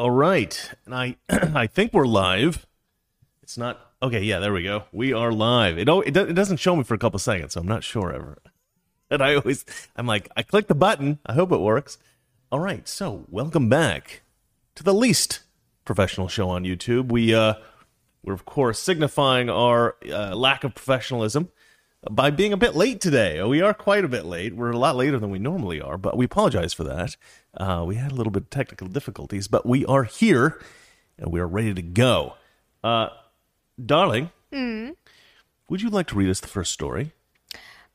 All right, and I I think we're live. It's not okay. Yeah, there we go. We are live. It it, it doesn't show me for a couple seconds, so I'm not sure ever. And I always I'm like I click the button. I hope it works. All right, so welcome back to the least professional show on YouTube. We uh we're of course signifying our uh, lack of professionalism by being a bit late today. We are quite a bit late. We're a lot later than we normally are, but we apologize for that. Uh, we had a little bit of technical difficulties, but we are here and we are ready to go. Uh, darling, would you like to read us the first story?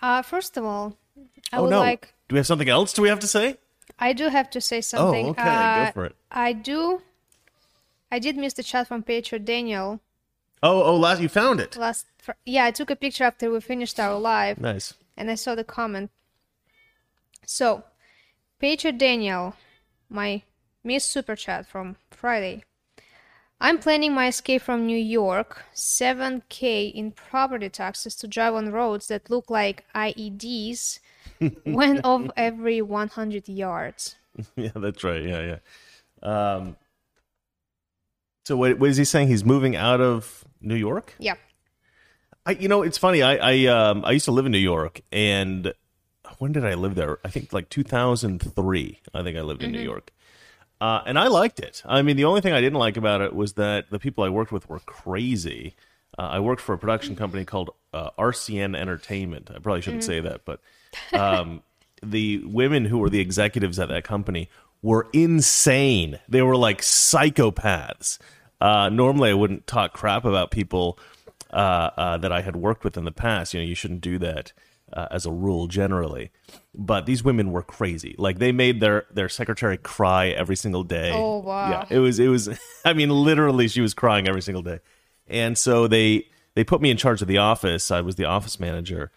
Uh, first of all, I oh would no! like. Do we have something else? Do we have to say? I do have to say something. Oh, okay, Uh, go for it. I do. I did miss the chat from Patriot Daniel Oh, oh, last you found it. last. Fr- yeah, I took a picture after we finished our live, Nice. and I saw the comment. So, Peter Daniel, my miss super chat from Friday. I'm planning my escape from New York, 7k in property taxes to drive on roads that look like IEDs, one of every 100 yards. yeah, that's right. Yeah, yeah. Um, so what, what is he saying? He's moving out of New York? Yeah. I, you know, it's funny. I, I, um, I used to live in New York, and when did I live there? I think like 2003. I think I lived in New York, uh, and I liked it. I mean, the only thing I didn't like about it was that the people I worked with were crazy. Uh, I worked for a production company called uh, RCN Entertainment. I probably shouldn't say that, but um, the women who were the executives at that company were insane. They were like psychopaths. Uh, normally, I wouldn't talk crap about people uh, uh, that I had worked with in the past. You know, you shouldn't do that uh, as a rule generally. But these women were crazy. Like they made their their secretary cry every single day. Oh, wow. Yeah, it was it was. I mean, literally, she was crying every single day. And so they they put me in charge of the office. I was the office manager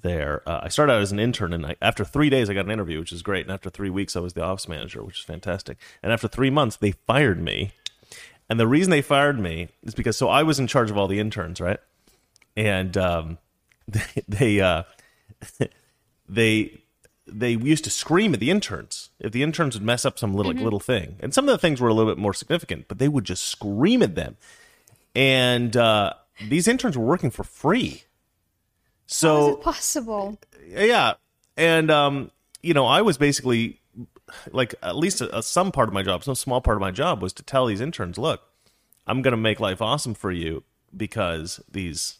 there. Uh, I started out as an intern, and I, after three days, I got an interview, which is great. And after three weeks, I was the office manager, which is fantastic. And after three months, they fired me. And the reason they fired me is because so I was in charge of all the interns, right? And um, they they uh, they they used to scream at the interns if the interns would mess up some little little thing. And some of the things were a little bit more significant, but they would just scream at them. And uh, these interns were working for free. How So is it possible? yeah and um you know i was basically like at least a, a- some part of my job some small part of my job was to tell these interns look i'm going to make life awesome for you because these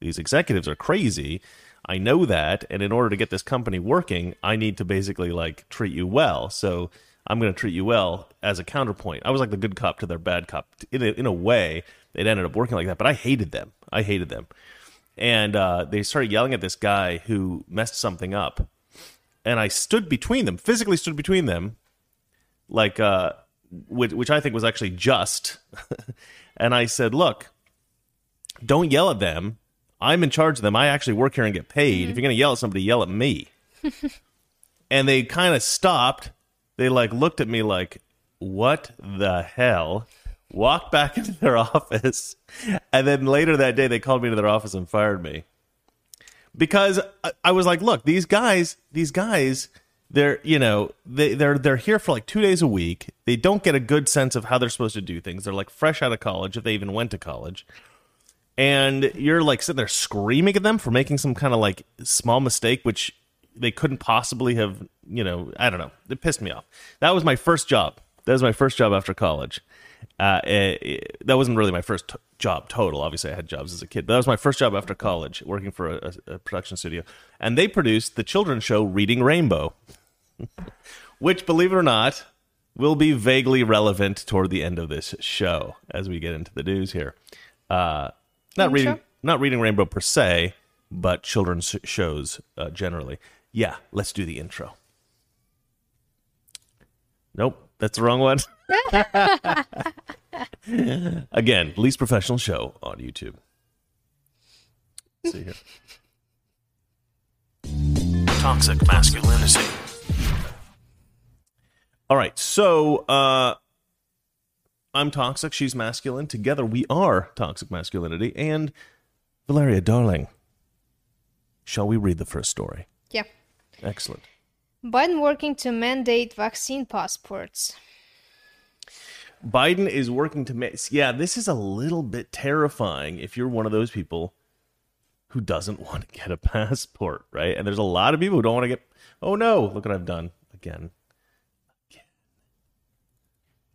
these executives are crazy. I know that and in order to get this company working i need to basically like treat you well. So i'm going to treat you well as a counterpoint. I was like the good cop to their bad cop. In a, in a way it ended up working like that but i hated them. I hated them and uh, they started yelling at this guy who messed something up. And i stood between them physically stood between them like uh which, which i think was actually just. And i said look don't yell at them. I'm in charge of them. I actually work here and get paid. If you're going to yell at somebody yell at me. And they kind of stopped. They like looked at me like what the hell walked back into their office and then later that day they called me to their office and fired me. Because I, was like look these guys these guys they're you know they, they're they're here for like two days a week. They don't get a good sense of how they're supposed to do things. They're like fresh out of college if they even went to college. And you're like sitting there screaming at them for making some kind of like small mistake which they couldn't possibly have you know i don't know. It pissed me off. That was my first job. That was my first job after college uh, eh, eh, that wasn't really my first t- job total. Obviously i had jobs as a kid but that was my first job after college working for a, a, production studio. And they produced the children's show reading rainbow which believe it or not will be vaguely relevant toward the end of this show as we get into the news here. Uh, not reading not reading rainbow per se but children's shows uh, generally. Yeah let's do the intro. Nope that's the wrong one again least professional show on youtube. Let's see here. Toxic masculinity. All right so uh i'm toxic she's masculine. Together we are toxic masculinity. And valeria darling shall we read the first story? Yeah. excellent. Biden working to mandate vaccine passports. Biden is working to make. Yeah, this is a little bit terrifying if you're one of those people who doesn't want to get a passport, right? And there's a lot of people who don't want to get. Oh no! Look what I've done again. Again.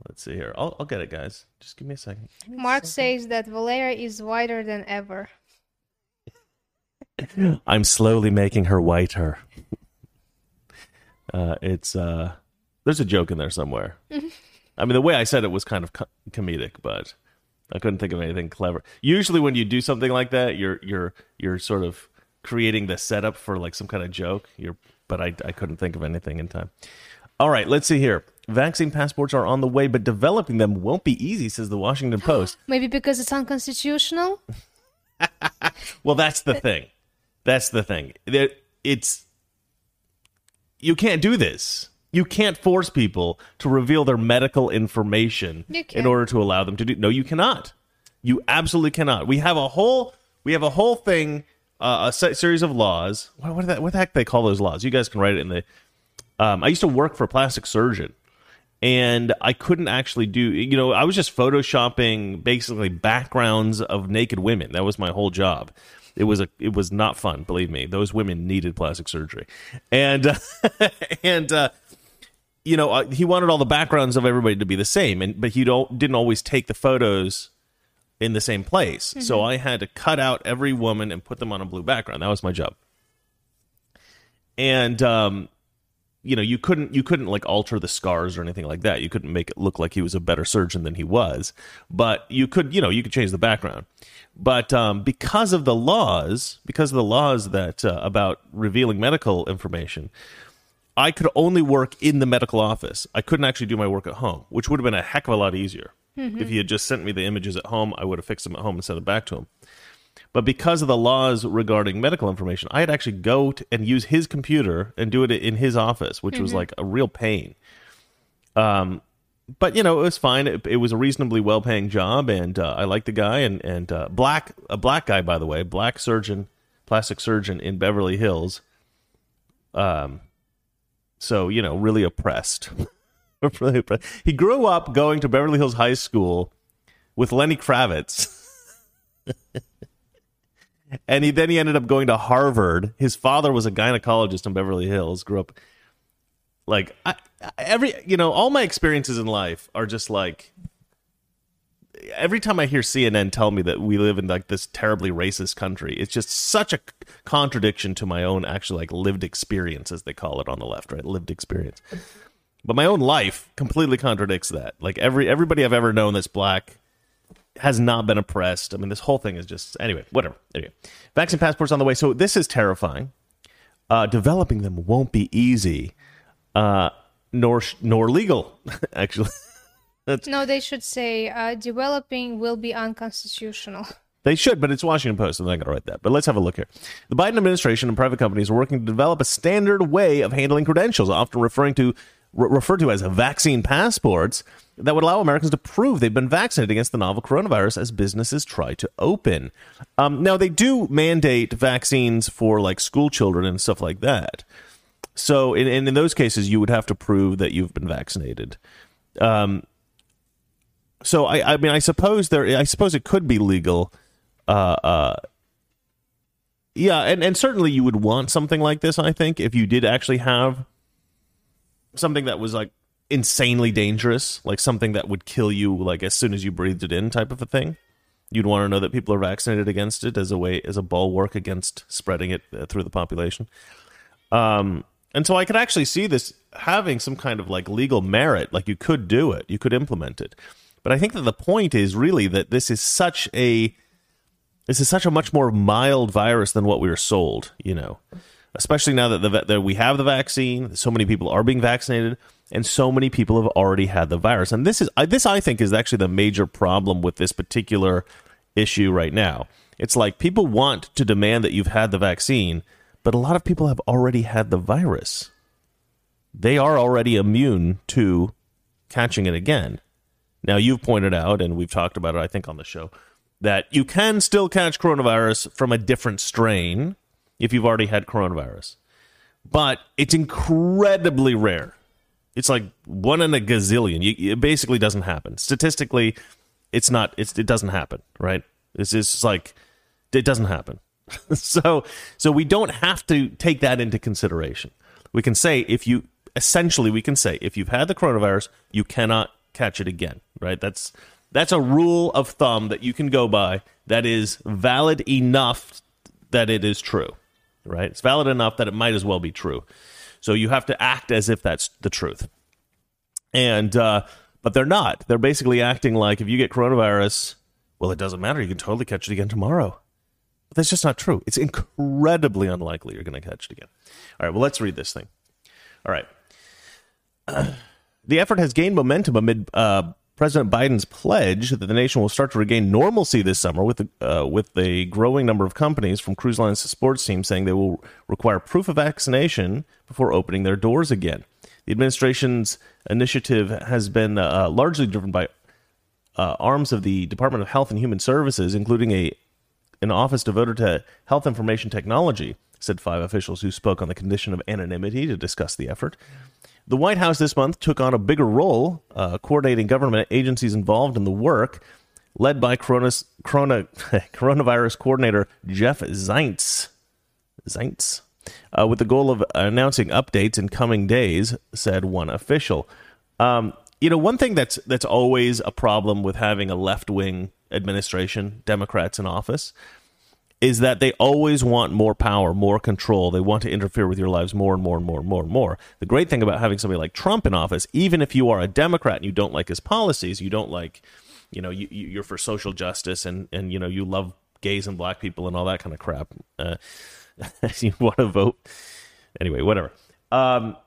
Let's see here. I'll, I'll get it, guys. Just give me a second. Mark says that Valeria is whiter than ever. I'm slowly making her whiter. uh, it's uh, there's a joke in there somewhere. I mean, the way I said it was kind of co- comedic, but I couldn't think of anything clever. Usually, when you do something like that, you're you're you're sort of creating the setup for like some kind of joke. You're, but I I couldn't think of anything in time. All right, let's see here. Vaccine passports are on the way, but developing them won't be easy, says the Washington Post. Maybe because it's unconstitutional? Well, that's the thing. That's the thing. There, it's you can't do this. You can't force people to reveal their medical information in order to allow them to do. No, you cannot. You absolutely cannot. We have a whole we have a whole thing, uh, a se- series of laws. What, what, that, what the heck they call those laws? You guys can write it in the. Um, I used to work for a plastic surgeon, and I couldn't actually do. You know, I was just photoshopping basically backgrounds of naked women. That was my whole job. It was a. It was not fun. Believe me, those women needed plastic surgery, and uh, and uh, you know uh, he wanted all the backgrounds of everybody to be the same, and but he don't didn't always take the photos in the same place. So I had to cut out every woman and put them on a blue background. That was my job. And um, you know, you couldn't you couldn't like alter the scars or anything like that. You couldn't make it look like he was a better surgeon than he was. But you could, you know, you could change the background. But um, because of the laws, because of the laws that uh, about revealing medical information, I could only work in the medical office. I couldn't actually do my work at home, which would have been a heck of a lot easier. If he had just sent me the images at home, I would have fixed them at home and sent them back to him. But because of the laws regarding medical information, I had to actually go to, and use his computer and do it in his office, which was like a real pain. Um, but you know, it was fine. It, it was a reasonably well-paying job, and uh, I liked the guy. And and uh, black, a black guy, by the way, black surgeon, plastic surgeon in Beverly Hills. Um, so you know, really oppressed. He grew up going to Beverly Hills High School with Lenny Kravitz. and he then he ended up going to Harvard. His father was a gynecologist in Beverly Hills. Grew up like I, every you know all my experiences in life are just like every time I hear CNN tell me that we live in like this terribly racist country, it's just such a contradiction to my own actual like lived experience, as they call it on the left, right? Lived experience. But my own life completely contradicts that. Like every everybody I've ever known that's black has not been oppressed. I mean, this whole thing is just anyway. Whatever. Anyway, vaccine passports on the way. So this is terrifying. Uh, developing them won't be easy, uh, nor nor legal. Actually, No, they should say uh, developing will be unconstitutional. They should, but it's Washington Post, and they're not going to write that. But let's have a look here. The Biden administration and private companies are working to develop a standard way of handling credentials, often referring to re- referred to as vaccine passports, that would allow Americans to prove they've been vaccinated against the novel coronavirus as businesses try to open. Um, now, they do mandate vaccines for like school children and stuff like that. So, in, in, in those cases, you would have to prove that you've been vaccinated. Um, so, I, I mean, I suppose there, I suppose it could be legal. Uh, uh, yeah, and, and certainly you would want something like this. I think if you did actually have something that was like insanely dangerous, like something that would kill you like as soon as you breathed it in, type of a thing. You'd want to know that people are vaccinated against it as a way as a bulwark against spreading it uh, through the population. Um, and so I could actually see this having some kind of like legal merit. Like you could do it, you could implement it. But I think that the point is really that this is such a this is such a much more mild virus than what we were sold. You know, especially now that the that we have the vaccine, so many people are being vaccinated, and so many people have already had the virus. And this is this I think is actually the major problem with this particular issue right now. It's like people want to demand that you've had the vaccine, but a lot of people have already had the virus. They are already immune to catching it again. Now, you've pointed out, and we've talked about it, I think, on the show, that you can still catch coronavirus from a different strain if you've already had coronavirus. But it's incredibly rare. It's like one in a gazillion. You, it basically doesn't happen. Statistically, it's not. It's, it doesn't happen. Right? It's just like it doesn't happen. so so we don't have to take that into consideration. We can say if you essentially we can say if you've had the coronavirus, you cannot catch it again. Right? That's that's a rule of thumb that you can go by that is valid enough that it is true. Right? It's valid enough that it might as well be true. So you have to act as if that's the truth. And uh, but they're not. They're basically acting like if you get coronavirus, well, it doesn't matter. You can totally catch it again tomorrow. But that's just not true. It's incredibly unlikely you're going to catch it again. All right, well, let's read this thing. All right. the effort has gained momentum amid uh, President Biden's pledge that the nation will start to regain normalcy this summer with uh, with a growing number of companies from cruise lines to sports teams saying they will require proof of vaccination before opening their doors again. The administration's initiative has been uh, largely driven by uh, arms of the Department of Health and Human Services, including a an office devoted to health information technology, said five officials who spoke on the condition of anonymity to discuss the effort. The White House this month took on a bigger role, uh, coordinating government agencies involved in the work, led by coronas, corona, coronavirus coordinator Jeff Zients. Zients? Uh, with the goal of announcing updates in coming days, said one official. Um, you know, one thing that's that's always a problem with having a left wing administration, Democrats in office, is that they always want more power, more control. They want to interfere with your lives more and more and more and more and more. The great thing about having somebody like Trump in office, even if you are a Democrat and you don't like his policies, you don't like, you know, you, you're for social justice and and you know you love gays and black people and all that kind of crap. Uh, you want to vote anyway, whatever. Um,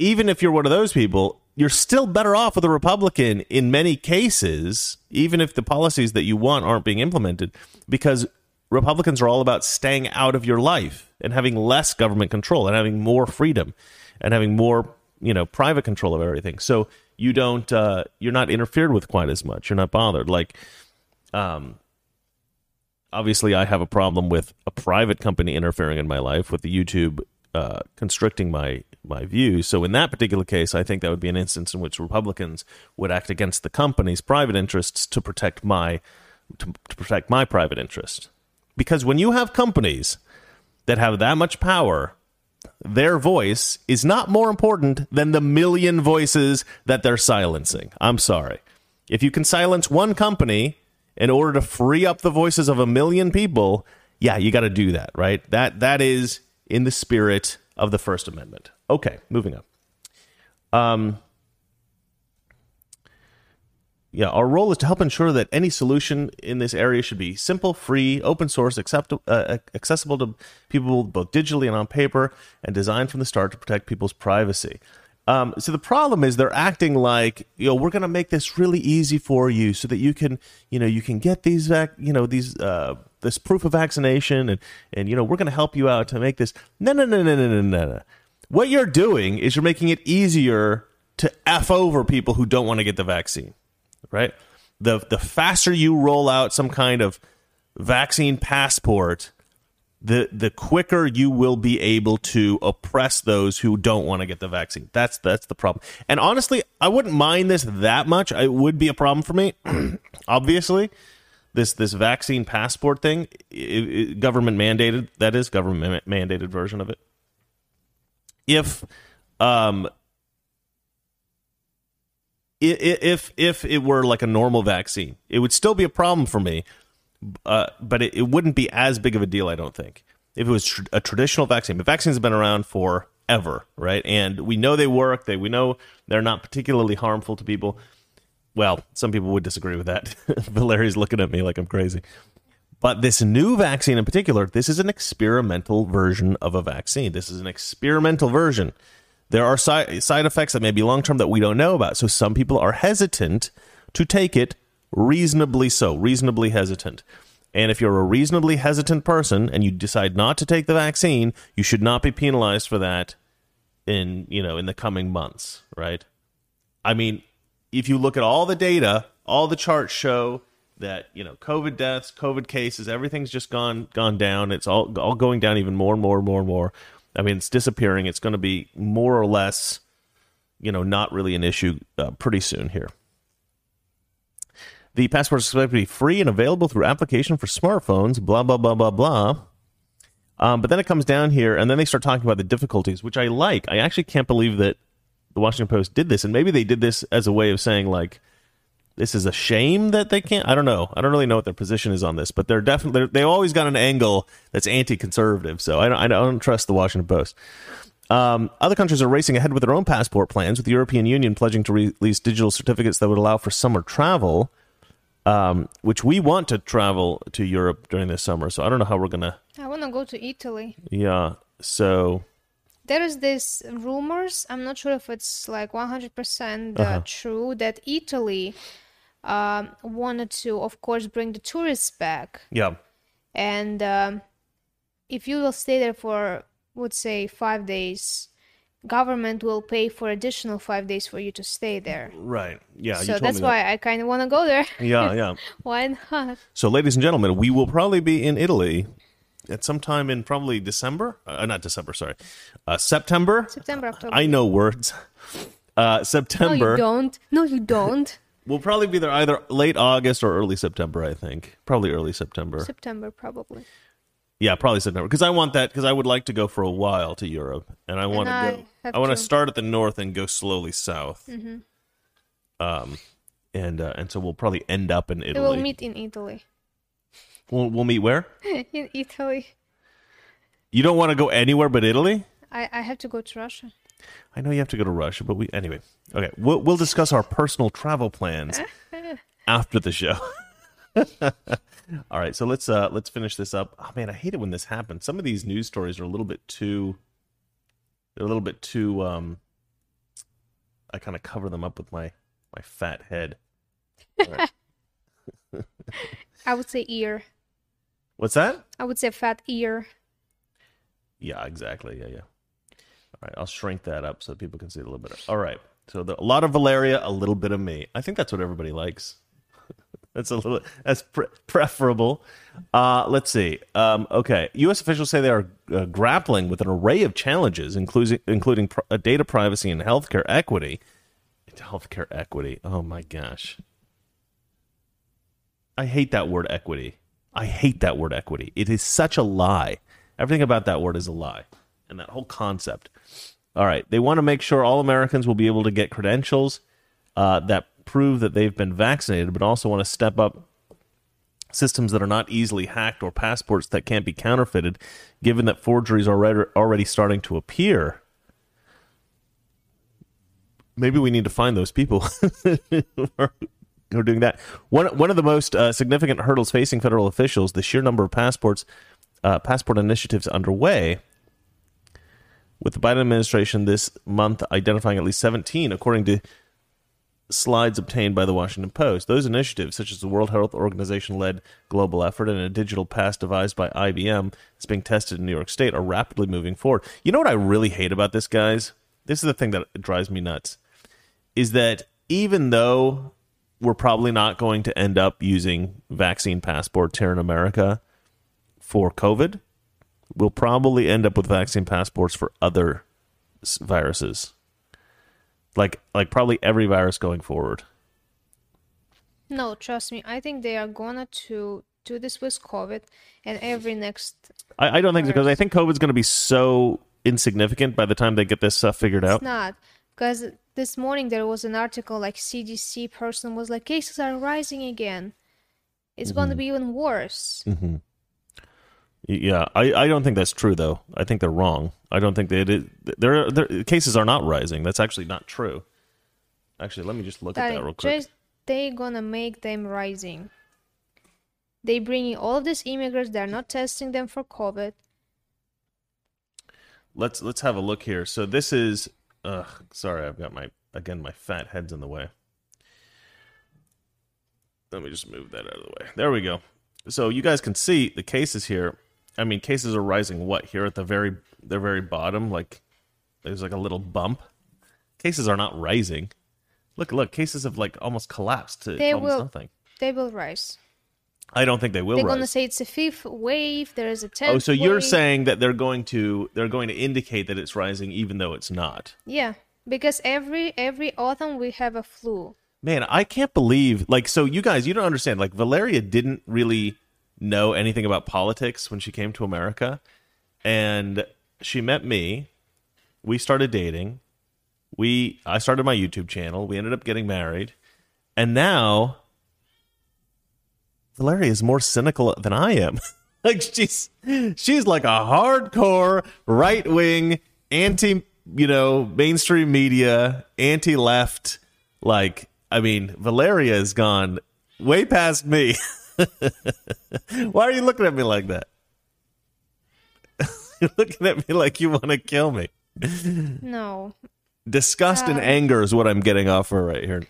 even if you're one of those people, you're still better off with a Republican in many cases, even if the policies that you want aren't being implemented, because Republicans are all about staying out of your life and having less government control and having more freedom and having more, you know, private control of everything. So you don't, uh, you're not interfered with quite as much. You're not bothered. Like, um, obviously, I have a problem with a private company interfering in my life with the YouTube uh, constricting my my views. So in that particular case, I think that would be an instance in which Republicans would act against the company's private interests to protect my to, to protect my private interest. Because when you have companies that have that much power, their voice is not more important than the million voices that they're silencing. I'm sorry. If you can silence one company in order to free up the voices of a million people, yeah, you got to do that, right? That that is in the spirit of the First Amendment. Okay, moving on. Um, yeah, our role is to help ensure that any solution in this area should be simple, free, open source, accept, uh, accessible to people both digitally and on paper, and designed from the start to protect people's privacy. Um, so the problem is they're acting like you know we're going to make this really easy for you so that you can you know you can get these vac you know these uh, this proof of vaccination and and you know we're going to help you out to make this no no no no no no no no. What you're doing is you're making it easier to f over people who don't want to get the vaccine right? The the faster you roll out some kind of vaccine passport, the the quicker you will be able to oppress those who don't want to get the vaccine. That's that's the problem. And honestly, I wouldn't mind this that much. It would be a problem for me. Obviously, this this vaccine passport thing, it, it, government mandated. That is government mandated version of it. If um, if if it were like a normal vaccine, it would still be a problem for me, uh, but it, it, wouldn't be as big of a deal. I don't think if it was tr- a traditional vaccine. But vaccines have been around forever, right? And we know they work. They we know they're not particularly harmful to people. Well, some people would disagree with that. Valeri's looking at me like I'm crazy. But this new vaccine in particular, this is an experimental version of a vaccine. This is an experimental version there are side, side effects that may be long term that we don't know about. So some people are hesitant to take it, reasonably so, reasonably hesitant. And if you're a reasonably hesitant person and you decide not to take the vaccine, you should not be penalized for that in, you know, in the coming months, right? I mean, if you look at all the data, all the charts show that, you know, COVID deaths, COVID cases, everything's just gone gone down. It's all all going down even more and more and more and more. I mean, it's disappearing. It's going to be more or less you know, not really an issue uh, pretty soon here. The passport is expected to be free and available through application for smartphones, blah, blah, blah, blah, blah. Um, but then it comes down here, and then they start talking about the difficulties, which I like. I actually can't believe that the Washington Post did this, and maybe they did this as a way of saying, like, this is a shame that they can't. I don't know. I don't really know what their position is on this, but they're definitely they always got an angle that's anti-conservative. So I don't, I don't trust the Washington Post. Um, other countries are racing ahead with their own passport plans, with the European Union pledging to release digital certificates that would allow for summer travel, um, which we want to travel to Europe during this summer. So I don't know how we're gonna. I want to go to Italy. Yeah. So There is this rumors. I'm not sure if it's like 100% uh, Uh-huh. true that Italy um, wanted to, of course, bring the tourists back. yeah, And um, if you will stay there for, would say, five days, government will pay for additional five days for you to stay there. right. Yeah. you so told that's that. why I kind of want to go there. Yeah, yeah. why not? So, ladies and gentlemen, we will probably be in Italy at some time in probably December. Uh, not December, sorry, uh, September. September, October. I know words. Uh, no, September. you don't. No, you don't. We'll probably be there either late August or early September. I think probably early September. September, probably. yeah, probably September because I want that because I would like to go for a while to Europe and I want to go. I want to start at the north and go slowly south. Mm-hmm. Um, and uh, and so we'll probably end up in Italy. We'll meet in Italy. We'll, we'll meet where? in Italy. You don't want to go anywhere but Italy. I, I have to go to Russia. I know you have to go to Russia, but we anyway. Okay, we'll we'll discuss our personal travel plans after the show. All right, so let's uh let's finish this up. Oh man, I hate it when this happens. Some of these news stories are a little bit too they're a little bit too um I kind of cover them up with my my fat head. Right. I would say ear. What's that? I would say fat ear. Yeah, exactly. Yeah, yeah. All right, I'll shrink that up so people can see it a little bit. All right. So the, a lot of Valeria, a little bit of me. I think that's what everybody likes. that's a little that's pre- preferable. Uh, let's see. Um, okay, U.S. officials say they are uh, grappling with an array of challenges, including including pr- uh, data privacy and healthcare equity. Healthcare equity. Oh my gosh. I hate that word equity. I hate that word equity. It is such a lie. Everything about that word is a lie. And that whole concept. All right. They want to make sure all Americans will be able to get credentials uh, that prove that they've been vaccinated, but also want to step up systems that are not easily hacked or passports that can't be counterfeited, given that forgeries are already, starting to appear. Maybe we need to find those people who are who are doing that. One one of the most uh, significant hurdles facing federal officials, the sheer number of passports, uh, passport initiatives underway, with the Biden administration this month identifying at least 17, according to slides obtained by the Washington Post. Those initiatives, such as the World Health Organization led global effort and a digital pass devised by IBM that's being tested in New York State, are rapidly moving forward. You know what I really hate about this, guys? This is the thing that drives me nuts. Is that even though we're probably not going to end up using vaccine passports here in America for COVID, we'll probably end up with vaccine passports for other viruses. Like like probably every virus going forward. No, trust me. I think they are gonna to do this with COVID and every next. I, I don't think so because I think COVID's to be so insignificant by the time they get this stuff figured out. It's not because this morning there was an article like CDC person was like cases are rising again. It's going to mm-hmm. be even worse. Y- Yeah, I, I don't think that's true though. I think they're wrong. I don't think that it. Their their cases are not rising. That's actually not true. Actually, let me just look at that That real quick. just they gonna make them rising. They bringing all of these immigrants. They're not testing them for COVID. Let's let's have a look here. So this is. Uh, sorry, I've got my again my fat head's in the way. Let me just move that out of the way. There we go. So you guys can see the cases here. I mean, cases are rising. What here at the very the very bottom? Like there's like a little bump. Cases are not rising. Look, look. Cases have like almost collapsed to They almost will- nothing. They will rise. I don't think they will They're rise. gonna say it's a fifth wave. There is a oh, tenth. oh, so you're saying that they're going to they're going to indicate that it's rising even though it's not. Yeah, because every every autumn we have a flu. Man, I can't believe like so you guys you don't understand like Valeria didn't really know anything about politics when she came to America and she met me. We started dating. We I started my YouTube channel. We ended up getting married. And now Valeria is more cynical than I am. like she's she's like a hardcore right-wing anti, you know, mainstream media, anti-left like I mean, Valeria has gone way past me. Why are you looking at me like that? You're looking at me like you want to kill me. No. Disgust and Uh, anger is what I'm getting off for right here.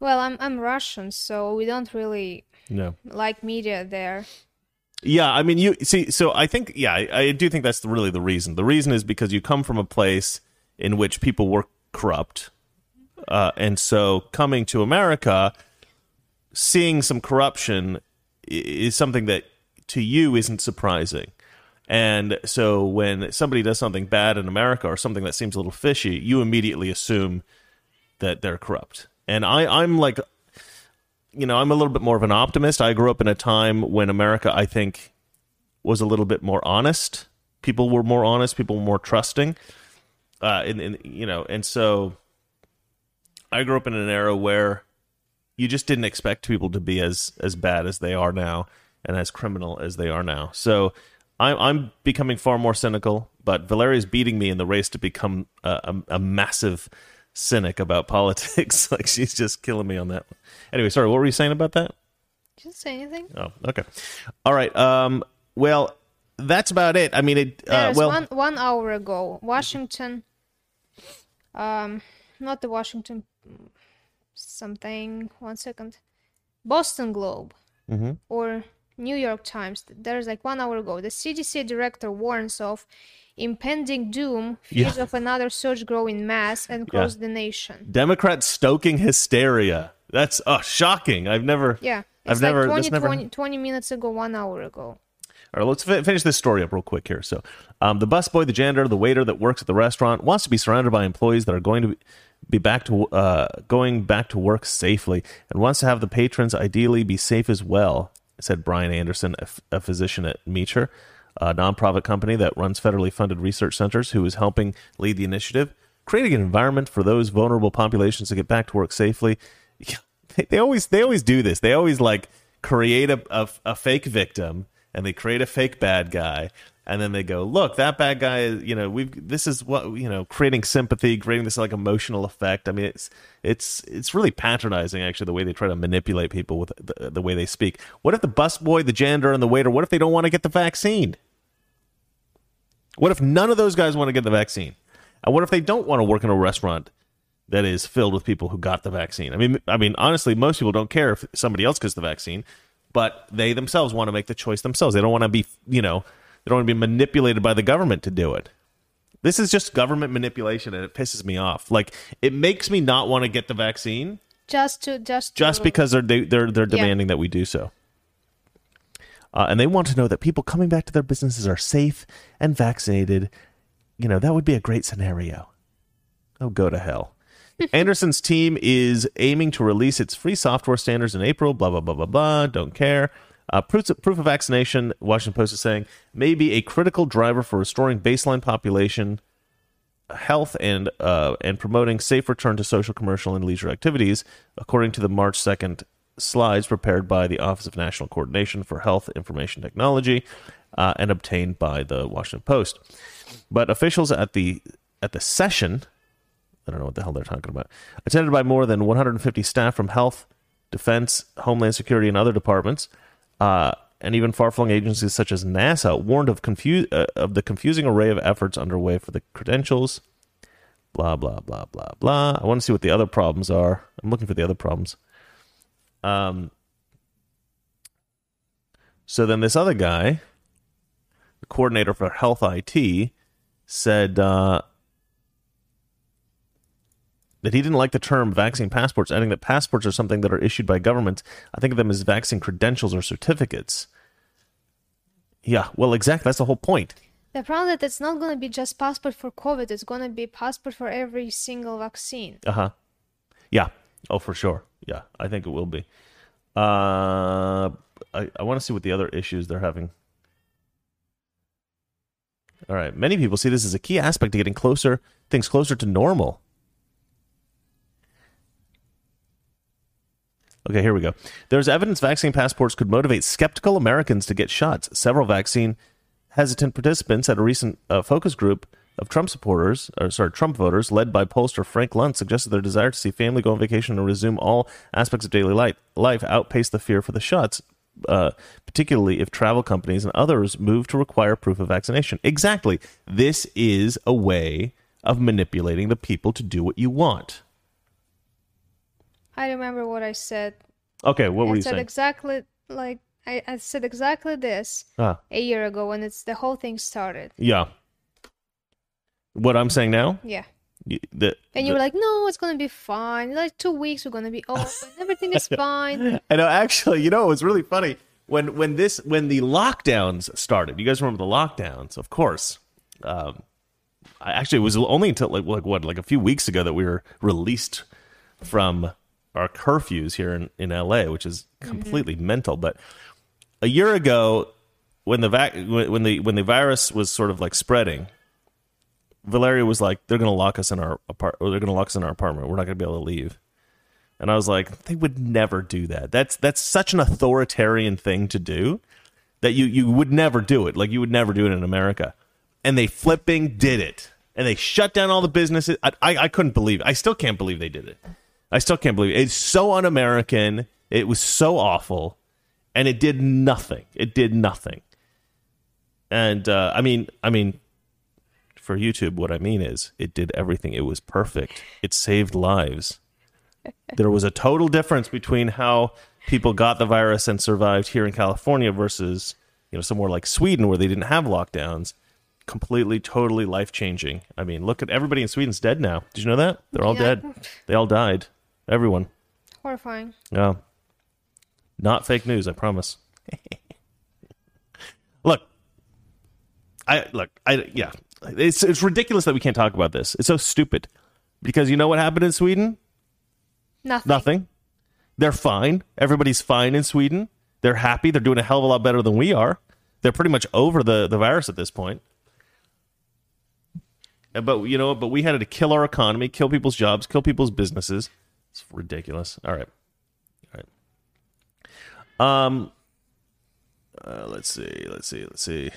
Well, I'm I'm Russian, so we don't really No. like media there. Yeah, I mean, you see, so I think, yeah, I, I do think that's really the reason. The reason is because you come from a place in which people were corrupt. Uh, and so coming to America, seeing some corruption is something that to you isn't surprising. And so when somebody does something bad in America or something that seems a little fishy, you immediately assume that they're corrupt. And I, I'm like, you know, I'm a little bit more of an optimist. I grew up in a time when America, I think, was a little bit more honest. People were more honest. People were more trusting. Uh, and, and you know, and so I grew up in an era where you just didn't expect people to be as as bad as they are now and as criminal as they are now. So I'm I'm becoming far more cynical. But Valeria's beating me in the race to become a, a, a massive cynic about politics. like she's just killing me on that. Anyway, sorry, what were you saying about that? Did you say anything? Oh, okay. All right. Um. Well, that's about it. I mean, it. Uh, well, one one hour ago, Washington. Um, not the Washington something. One second, Boston Globe Mhm. or New York Times. There's like one hour ago. The CDC director warns of impending doom, fears Yeah. of another surge grow in mass and across the nation. Democrats stoking hysteria. That's uh, shocking. I've never. Yeah, I've it's never- like 20, never- 20, 20 minutes ago, one hour ago. All right, let's fi- finish this story up real quick here. So, um, the busboy, the janitor, the waiter that works at the restaurant wants to be surrounded by employees that are going to be, be back to uh, going back to work safely, and wants to have the patrons ideally be safe as well. Said Brian Anderson, a, physician at Meacher, a nonprofit company that runs federally funded research centers, who is helping lead the initiative, creating an environment for those vulnerable populations to get back to work safely. Yeah, they, they always they always do this. They always like create a, a, a fake victim and they create a fake bad guy and then they go look that bad guy is you know we've this is what you know creating sympathy creating this like emotional effect. I mean it's it's it's really patronizing actually the way they try to manipulate people with the, the way they speak. What if the busboy the janitor and the waiter what if they don't want to get the vaccine? What if none of those guys want to get the vaccine? And what if they don't want to work in a restaurant that is filled with people who got the vaccine. I mean, I mean, honestly, most people don't care if somebody else gets the vaccine, but they themselves want to make the choice themselves. They don't want to be, you know, they don't want to be manipulated by the government to do it. This is just government manipulation, and it pisses me off. Like, it makes me not want to get the vaccine Just to just just to, because they're they, they're they're Yeah. demanding that we do so. Uh, and they want to know that people coming back to their businesses are safe and vaccinated. You know, that would be a great scenario. Oh, go to hell. Anderson's team is aiming to release its free software standards in April. Blah blah blah blah blah. Don't care. Uh, proof, proof of vaccination. Washington Post is saying may be a critical driver for restoring baseline population health and uh, and promoting safe return to social, commercial, and leisure activities, according to the March second slides prepared by the Office of National Coordination for Health Information Technology uh, and obtained by the Washington Post. But officials at the at the session, I don't know what the hell they're talking about, attended by more than 150 staff from health, defense, homeland security, and other departments. Uh, and even far-flung agencies such as NASA warned of confu- uh, of the confusing array of efforts underway for the credentials. Blah blah blah blah blah. I want to see what the other problems are. I'm looking for the other problems. Um. So then this other guy, the coordinator for health IT, said uh, that he didn't like the term vaccine passports, adding that passports are something that are issued by governments. I think of them as vaccine credentials or certificates. Yeah, well, exactly. That's the whole point. The problem is that it's not gonna be just passport for COVID. It's gonna be passport for every single vaccine. Uh huh. Yeah. Oh, for sure. Yeah, I think it will be. Uh, I I want to see what the other issues they're having. All right. Many people see this as a key aspect to getting closer, things closer to normal. Okay, here we go. There's evidence vaccine passports could motivate skeptical Americans to get shots. Several vaccine hesitant participants at a recent uh, focus group of Trump supporters, or sorry, Trump voters, led by pollster Frank Luntz, suggested their desire to see family go on vacation and resume all aspects of daily life, life outpaced the fear for the shots, uh, particularly if travel companies and others move to require proof of vaccination. Exactly. This is a way of manipulating the people to do what you want. I remember what I said. Okay, what were you said saying? exactly like I, I said exactly this Ah, a year ago when it's the whole thing started. yeah. What I'm saying now? Yeah. Y- The, And you were like, no, it's gonna be fine. Like two weeks, we're gonna be open. Everything is fine. I know. Actually, you know, it was really funny when when this when the lockdowns started. You guys remember the lockdowns, of course. Um, I, actually, it was only until like like what like a few weeks ago that we were released from our curfews here in in LA, which is mm-hmm. completely mental. But a year ago, when the vac when when the when the virus was sort of like spreading. Valeria was like, "They're going to lock us in our apart, or they're going to lock us in our apartment. We're not going to be able to leave." And I was like, they would never do that. That's that's such an authoritarian thing to do that you you would never do it. Like you would never do it in America. And they flipping did it. And they shut down all the businesses. I I, I couldn't believe it. I still can't believe they did it. I still can't believe it. It's so un-American. It was so awful, and it did nothing. It did nothing. And uh, I mean, I mean, for YouTube, what I mean is, it did everything. It was perfect. It saved lives there was a total difference between how people got the virus and survived here in California versus you know somewhere like Sweden where they didn't have lockdowns. Completely, totally life changing. I mean, look at everybody in Sweden's dead now. Did you know that they're all Yeah. dead? They all died. Everyone. Horrifying. Yeah. Not fake news, I promise. look. I look, I yeah. It's it's ridiculous that we can't talk about this. It's so stupid. Because you know what happened in Sweden? Nothing. Nothing. They're fine. Everybody's fine in Sweden. They're happy. They're doing a hell of a lot better than we are. They're pretty much over the, the virus at this point. But you know, but we had to kill our economy, kill people's jobs, kill people's businesses. It's ridiculous. All right, all right. Um, uh, let's see, let's see, let's see.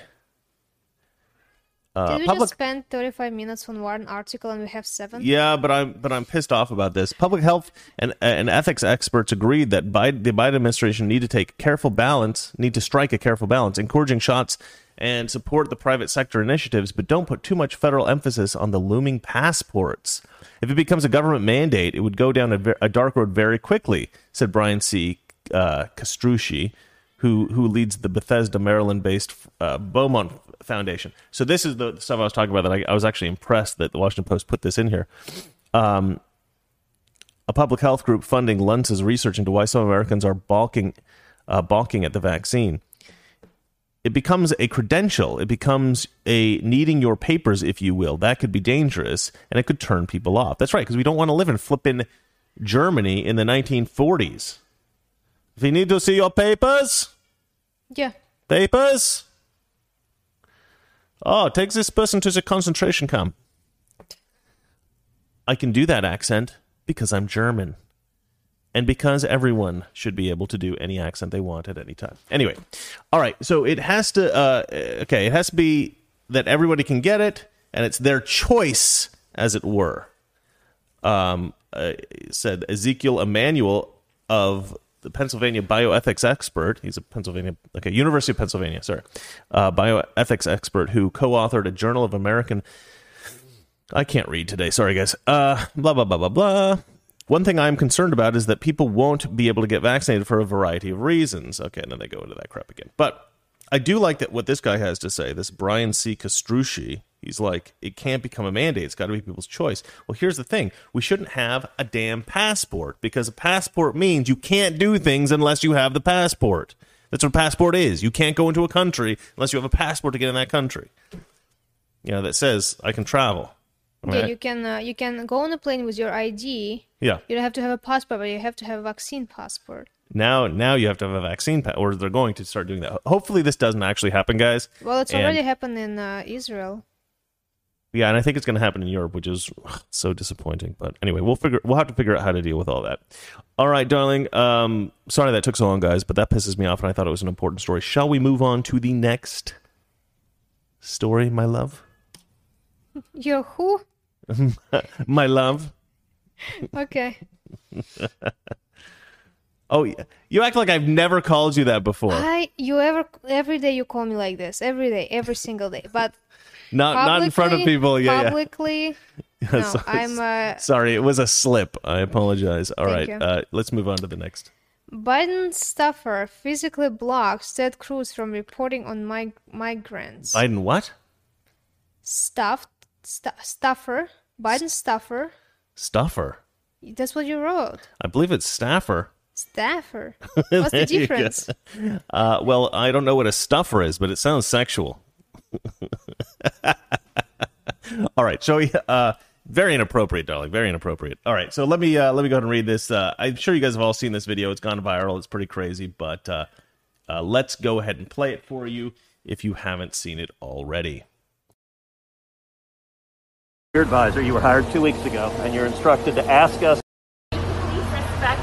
Uh, Did we public just spend 35 minutes on one article and we have seven? yeah, but I'm but I'm pissed off about this. Public health and and ethics experts agreed that Biden, the Biden administration need to take careful balance, need to strike a careful balance, encouraging shots and support the private sector initiatives, but don't put too much federal emphasis on the looming passports. If it becomes a government mandate, it would go down a, a dark road very quickly," said Brian C. Uh, Castrucci, who who leads the Bethesda, Maryland-based uh, Beaumont Foundation. So this is the stuff I was talking about that I, I was actually impressed that the Washington Post put this in here. Um, a public health group funding Luntz's research into why some Americans are balking, uh, balking at the vaccine. It becomes a credential. It becomes a needing your papers, if you will. That could be dangerous, and it could turn people off. That's right, because we don't want to live in flippin' Germany in the 1940s. If you need to see your papers, Yeah. papers. Oh, take this person to the concentration camp. I can do that accent because I'm German. And because everyone should be able to do any accent they want at any time. Anyway, all right. So it has to, uh, okay, it has to be that everybody can get it and it's their choice, as it were. Um, uh, said Ezekiel Emanuel of the Pennsylvania bioethics expert. He's a Pennsylvania, okay, University of Pennsylvania, sorry, uh, bioethics expert who co-authored a Journal of American. I can't read today. Sorry, guys. Uh, blah blah blah blah blah. One thing I'm concerned about is that people won't be able to get vaccinated for a variety of reasons. Okay, and then they go into that crap again. But I do like that what this guy has to say. This Brian C. Castrucci. He's like, it can't become a mandate. It's got to be people's choice. Well, here's the thing: we shouldn't have a damn passport because a passport means you can't do things unless you have the passport. That's what a passport is. You can't go into a country unless you have a passport to get in that country. you know, that says I can travel. Yeah, right? you can uh, you can go on a plane with your ID. yeah. You don't have to have a passport, but you have to have a vaccine passport. Now, now you have to have a vaccine, pa- or they're going to start doing that. Hopefully, this doesn't actually happen, guys. Well, it's And- already happened in uh, Israel. Yeah, and I think it's going to happen in Europe, which is ugh, so disappointing. But anyway, we'll figure. We'll have to figure out how to deal with all that. All right, darling. Um, sorry that took so long, guys, but that pisses me off, and I thought it was an important story. Shall we move on to the next story, my love? You're who? My love. Okay. Oh, yeah. you act like I've never called you that before. I you ever every day you call me like this every day every single day but Not not in front of people. Yeah, yeah. publicly no Sorry. I'm uh, Sorry, it was a slip. I apologize. All right, uh, let's move on to the next. Biden staffer physically blocks Ted Cruz from reporting on mig- migrants. Biden, what? Stuffed st- staffer Biden stuffer. Stuffer. That's what you wrote. I believe it's staffer. Staffer. What's the There you go. difference? Uh, well, I don't know what a stuffer is, but it sounds sexual. All right, we? Uh, very inappropriate, darling. Very inappropriate. All right, so let me uh, let me go ahead and read this. Uh, I'm sure you guys have all seen this video. It's gone viral. It's pretty crazy, but uh, uh, let's go ahead and play it for you if you haven't seen it already. Your advisor, you were hired two weeks ago, and you're instructed to ask us. Please respect.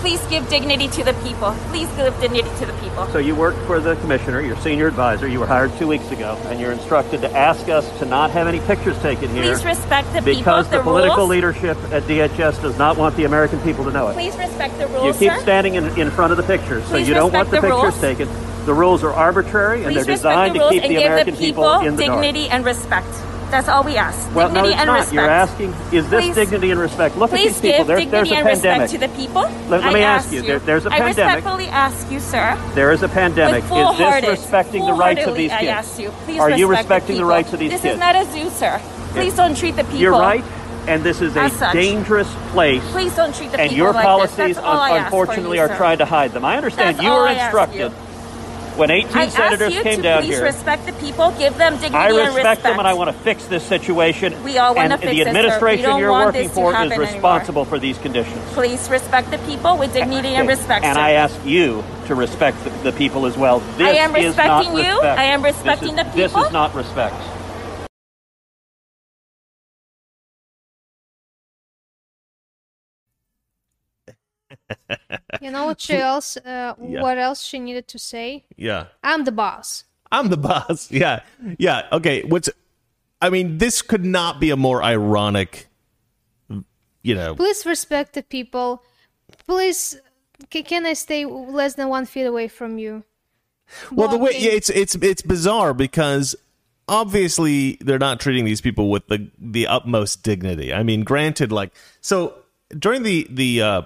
Please give dignity to the people. Please give dignity to the people. So you work for the commissioner, your senior advisor. You were hired two weeks ago, and you're instructed to ask us to not have any pictures taken here Please respect the people. because the, The political rules. leadership at DHS does not want the American people to know it. Please respect the rules. you keep sir. standing in, in front of the pictures, so Please you don't want the, the pictures rules. taken. The rules are arbitrary, and Please they're designed the to keep the American the people, in the dignity dark. and respect. That's all we ask. Well, no, dignity it's and not. respect. You're asking, is this Please- dignity and respect? Look at these people. give There's, a and pandemic. respect to the people. Let- let me ask ask you, there- there's a I pandemic. I respectfully ask you, sir. There is a pandemic. Is this respecting the rights of these kids? I ask you. Please Are you respecting the people. rights of these this kids? This is not a zoo, sir. Please don't treat the people. You're right, and this is a such. dangerous place. Please don't treat the people. and your like policies, this. That's all I un- unfortunately, you, are trying to hide them. I understand you all were I ask instructed you. When 18 I senators ask you came to down please here. respect the people, give them dignity I and respect respect them, and I want to fix this situation. We all wanna and fix the it, sir. We administration don't you're want working this to for is happen anymore. responsible for these conditions. Please respect the people with dignity and Okay. respect. And sir. I ask you to respect the, the people as well. This I am is not respecting you. respect. I am respecting is- the This is not respect. You know what she else? Uh, Yeah. What else she needed to say? Yeah, I'm the boss. I'm the boss. Yeah, yeah. Okay. What's? I mean, this could not be a more ironic. You know, Please respect the people. Please, can I stay less than one feet away from you? Well, the way yeah, it's it's it's bizarre because obviously they're not treating these people with the the utmost dignity. I mean, granted, like so during the the uh,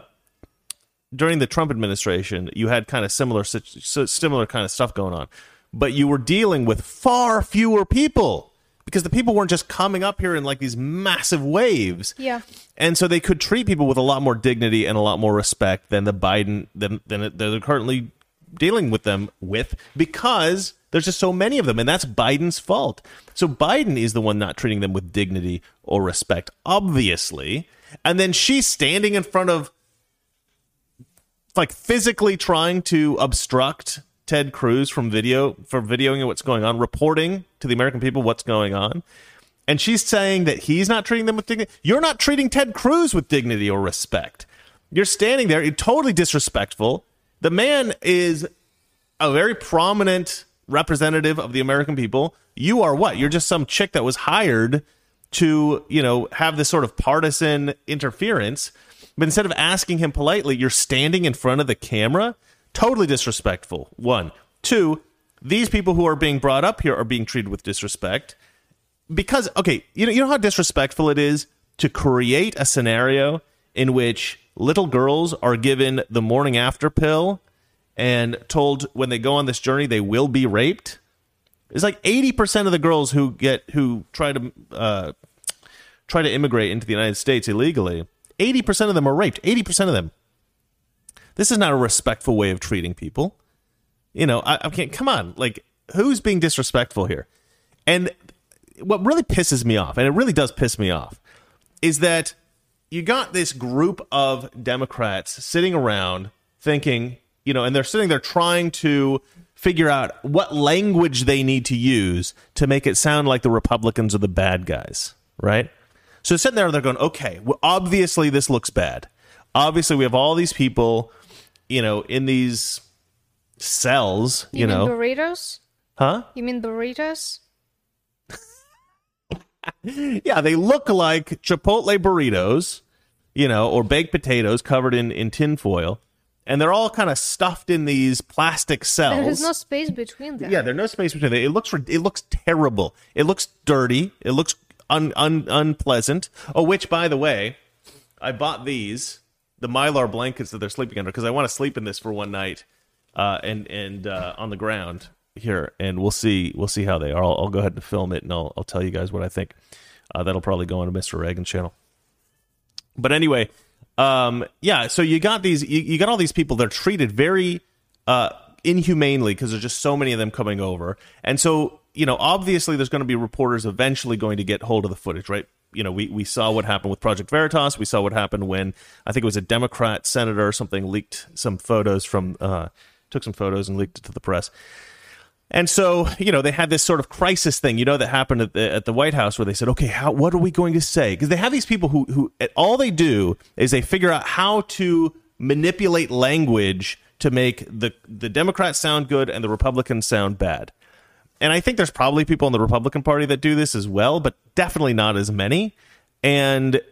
during the Trump administration, you had kind of similar similar kind of stuff going on, but you were dealing with far fewer people because the people weren't just coming up here in like these massive waves. Yeah. And so they could treat people with a lot more dignity and a lot more respect than the Biden than than they're currently dealing with them with because there's just so many of them and that's Biden's fault. So Biden is the one not treating them with dignity or respect obviously. And then she's standing in front of like physically trying to obstruct Ted Cruz from video for videoing what's going on, reporting to the American people what's going on. And she's saying that he's not treating them with dignity. You're not treating Ted Cruz with dignity or respect. You're standing there, you're totally disrespectful. The man is a very prominent representative of the American people. You are what? You're just some chick that was hired to, you know, have this sort of partisan interference. But instead of asking him politely, you're standing in front of the camera. Totally disrespectful. One. Two, these people who are being brought up here are being treated with disrespect because okay, you know you know how disrespectful it is to create a scenario in which little girls are given the morning after pill and told when they go on this journey they will be raped. It's like eighty percent of the girls who get who try to uh, try to immigrate into the United States illegally. Eighty percent of them are raped. Eighty percent of them. This is not a respectful way of treating people. You know, I, I can't. Come on, like who's being disrespectful here? And what really pisses me off, and it really does piss me off, is that you got this group of Democrats sitting around thinking, you know, and they're sitting there trying to figure out what language they need to use to make it sound like the Republicans are the bad guys, right? So sitting there, they're going, okay, well, obviously this looks bad. Obviously, we have all these people, you know, in these cells, you, You, mean know, burritos? huh? You mean burritos? Yeah, they look like Chipotle burritos, you know, or baked potatoes covered in, in tinfoil. And they're all kind of stuffed in these plastic cells. There is no space between them. Yeah, there's no space between them. It looks it looks terrible. It looks dirty. It looks un, un, unpleasant. Oh, which by the way, I bought these the mylar blankets that they're sleeping under because I want to sleep in this for one night, uh, and and uh, on the ground here, and we'll see we'll see how they are. I'll, I'll go ahead and film it, and I'll I'll tell you guys what I think. Uh, that'll probably go on to Mr. Reagan channel. But anyway, um, yeah. So you got these, you, you got all these people. They're treated very uh, inhumanely because there's just so many of them coming over, and so you know, obviously, there's going to be reporters eventually going to get hold of the footage, right? You know, we, we saw what happened with Project Veritas. We saw what happened when I think it was a Democrat senator or something leaked some photos from, uh, took some photos and leaked it to the press. And so, you know, they had this sort of crisis thing, you know, that happened at the, at the White House where they said, okay, how, what are we going to say? Because they have these people who, who all they do is they figure out how to manipulate language to make the, the Democrats sound good and the Republicans sound bad. And I think there's probably people in the Republican Party that do this as well, but definitely not as many. And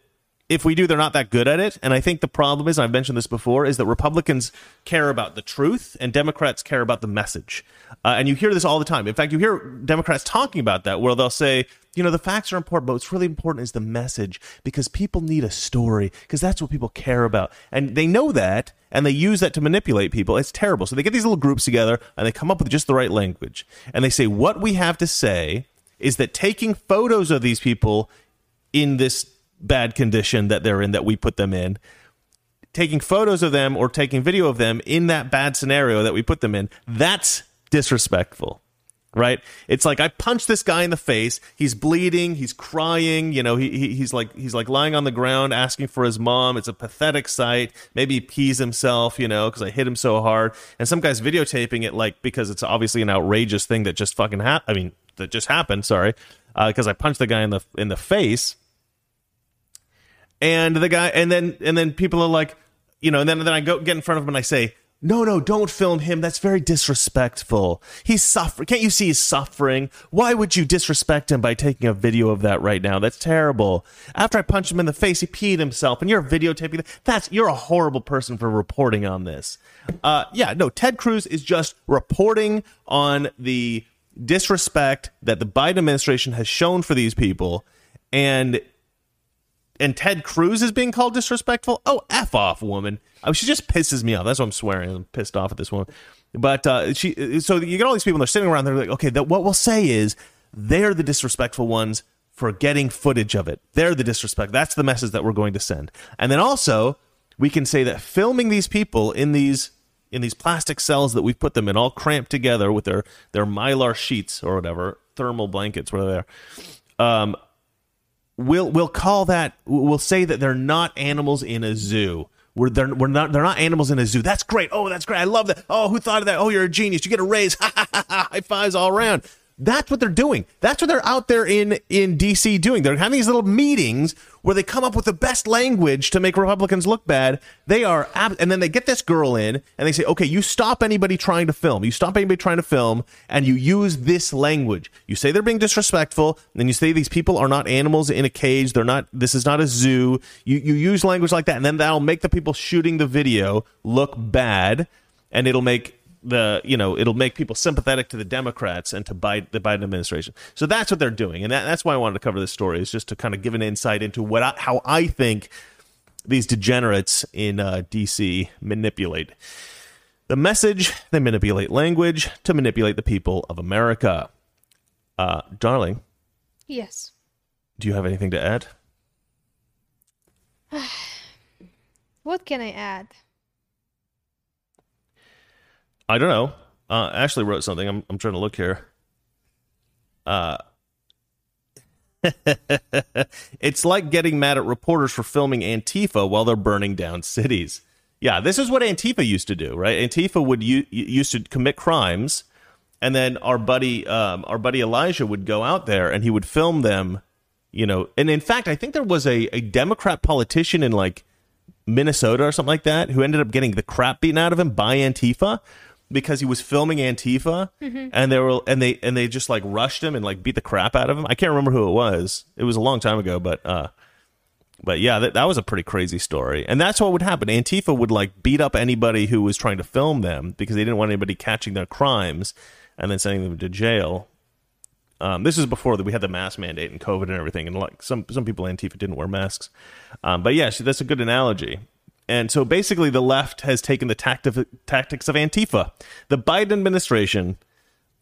if we do, they're not that good at it. And I think the problem is, I've mentioned this before, is that Republicans care about the truth and Democrats care about the message. Uh, and you hear this all the time. In fact, you hear Democrats talking about that, where they'll say, you know, the facts are important, but what's really important is the message because people need a story because that's what people care about. And they know that and they use that to manipulate people. It's terrible. So they get these little groups together and they come up with just the right language. And they say, what we have to say is that taking photos of these people in this bad condition that they're in, that we put them in, taking photos of them or taking video of them in that bad scenario that we put them in, that's disrespectful. Right? It's like I punched this guy in the face. He's bleeding. He's crying. You know, he, he he's like he's like lying on the ground asking for his mom. It's a pathetic sight. Maybe he pees himself. You know, because I hit him so hard. And some guy's videotaping it like because it's obviously an outrageous thing that just fucking happened. I mean, that just happened. Sorry, uh, because I punched the guy in the in the face and the guy and then and then people are like you know and then then i go get in front of him and i say no no don't film him. That's very disrespectful. He's suffering. Can't you see he's suffering? Why would you disrespect him by taking a video of that right now? That's terrible. After i punched him in the face he peed himself. And you're videotaping that. That's you're a horrible person for reporting on this. Uh yeah no ted cruz is just reporting on the disrespect that the biden administration has shown for these people. And and Ted Cruz is being called disrespectful. Oh, f off, woman! Oh, she just pisses me off. That's why I'm swearing. I'm pissed off at this woman. But uh, she, so you get all these people. They're sitting around. They're like, okay, that, what we'll say is they're the disrespectful ones for getting footage of it. They're the disrespect. That's the message that we're going to send. And then also, we can say that filming these people in these in these plastic cells that we've put them in, all cramped together with their their mylar sheets or whatever, thermal blankets, whatever they are. Um, we'll we'll call that we'll say that they're not animals in a zoo. We're they're we're not they're not animals in a zoo. That's great. Oh, that's great. I love that. Oh, who thought of that? Oh, you're a genius. You get a raise. High fives all around. That's what they're doing. That's what they're out there in in DC doing. They're having these little meetings where they come up with the best language to make Republicans look bad. They are, ab- and then they get this girl in and they say, "Okay, you stop anybody trying to film. You stop anybody trying to film, and you use this language. You say they're being disrespectful, and you say these people are not animals in a cage. They're not. This is not a zoo. You you use language like that, and then that'll make the people shooting the video look bad, and it'll make the you know it'll make people sympathetic to the Democrats and to Biden, the Biden administration. So that's what they're doing, and that, that's why I wanted to cover this story is just to kind of give an insight into what I, how I think these degenerates in uh, DC manipulate the message. They manipulate language to manipulate the people of America. Uh, darling, Yes. do you have anything to add? What can I add? I don't know. Uh, Ashley wrote something. I'm, I'm trying to look here. Uh, It's like getting mad at reporters for filming Antifa while they're burning down cities. Yeah, this is what Antifa used to do, right? Antifa would u- used to commit crimes, and then our buddy, um, our buddy Elijah would go out there and he would film them. You know, and in fact, I think there was a, a Democrat politician in like Minnesota or something like that who ended up getting the crap beaten out of him by Antifa because he was filming Antifa and they were and they and they just like rushed him and like beat the crap out of him. I can't remember who it was. It was a long time ago, but uh but yeah, that, that was a pretty crazy story. And that's what would happen. Antifa would like beat up anybody who was trying to film them because they didn't want anybody catching their crimes and then sending them to jail. Um, this is before that we had the mask mandate and COVID and everything, and like some some people Antifa didn't wear masks. Um, but yeah, so that's a good analogy. And so basically, the left has taken the tacti- tactics of Antifa. The Biden administration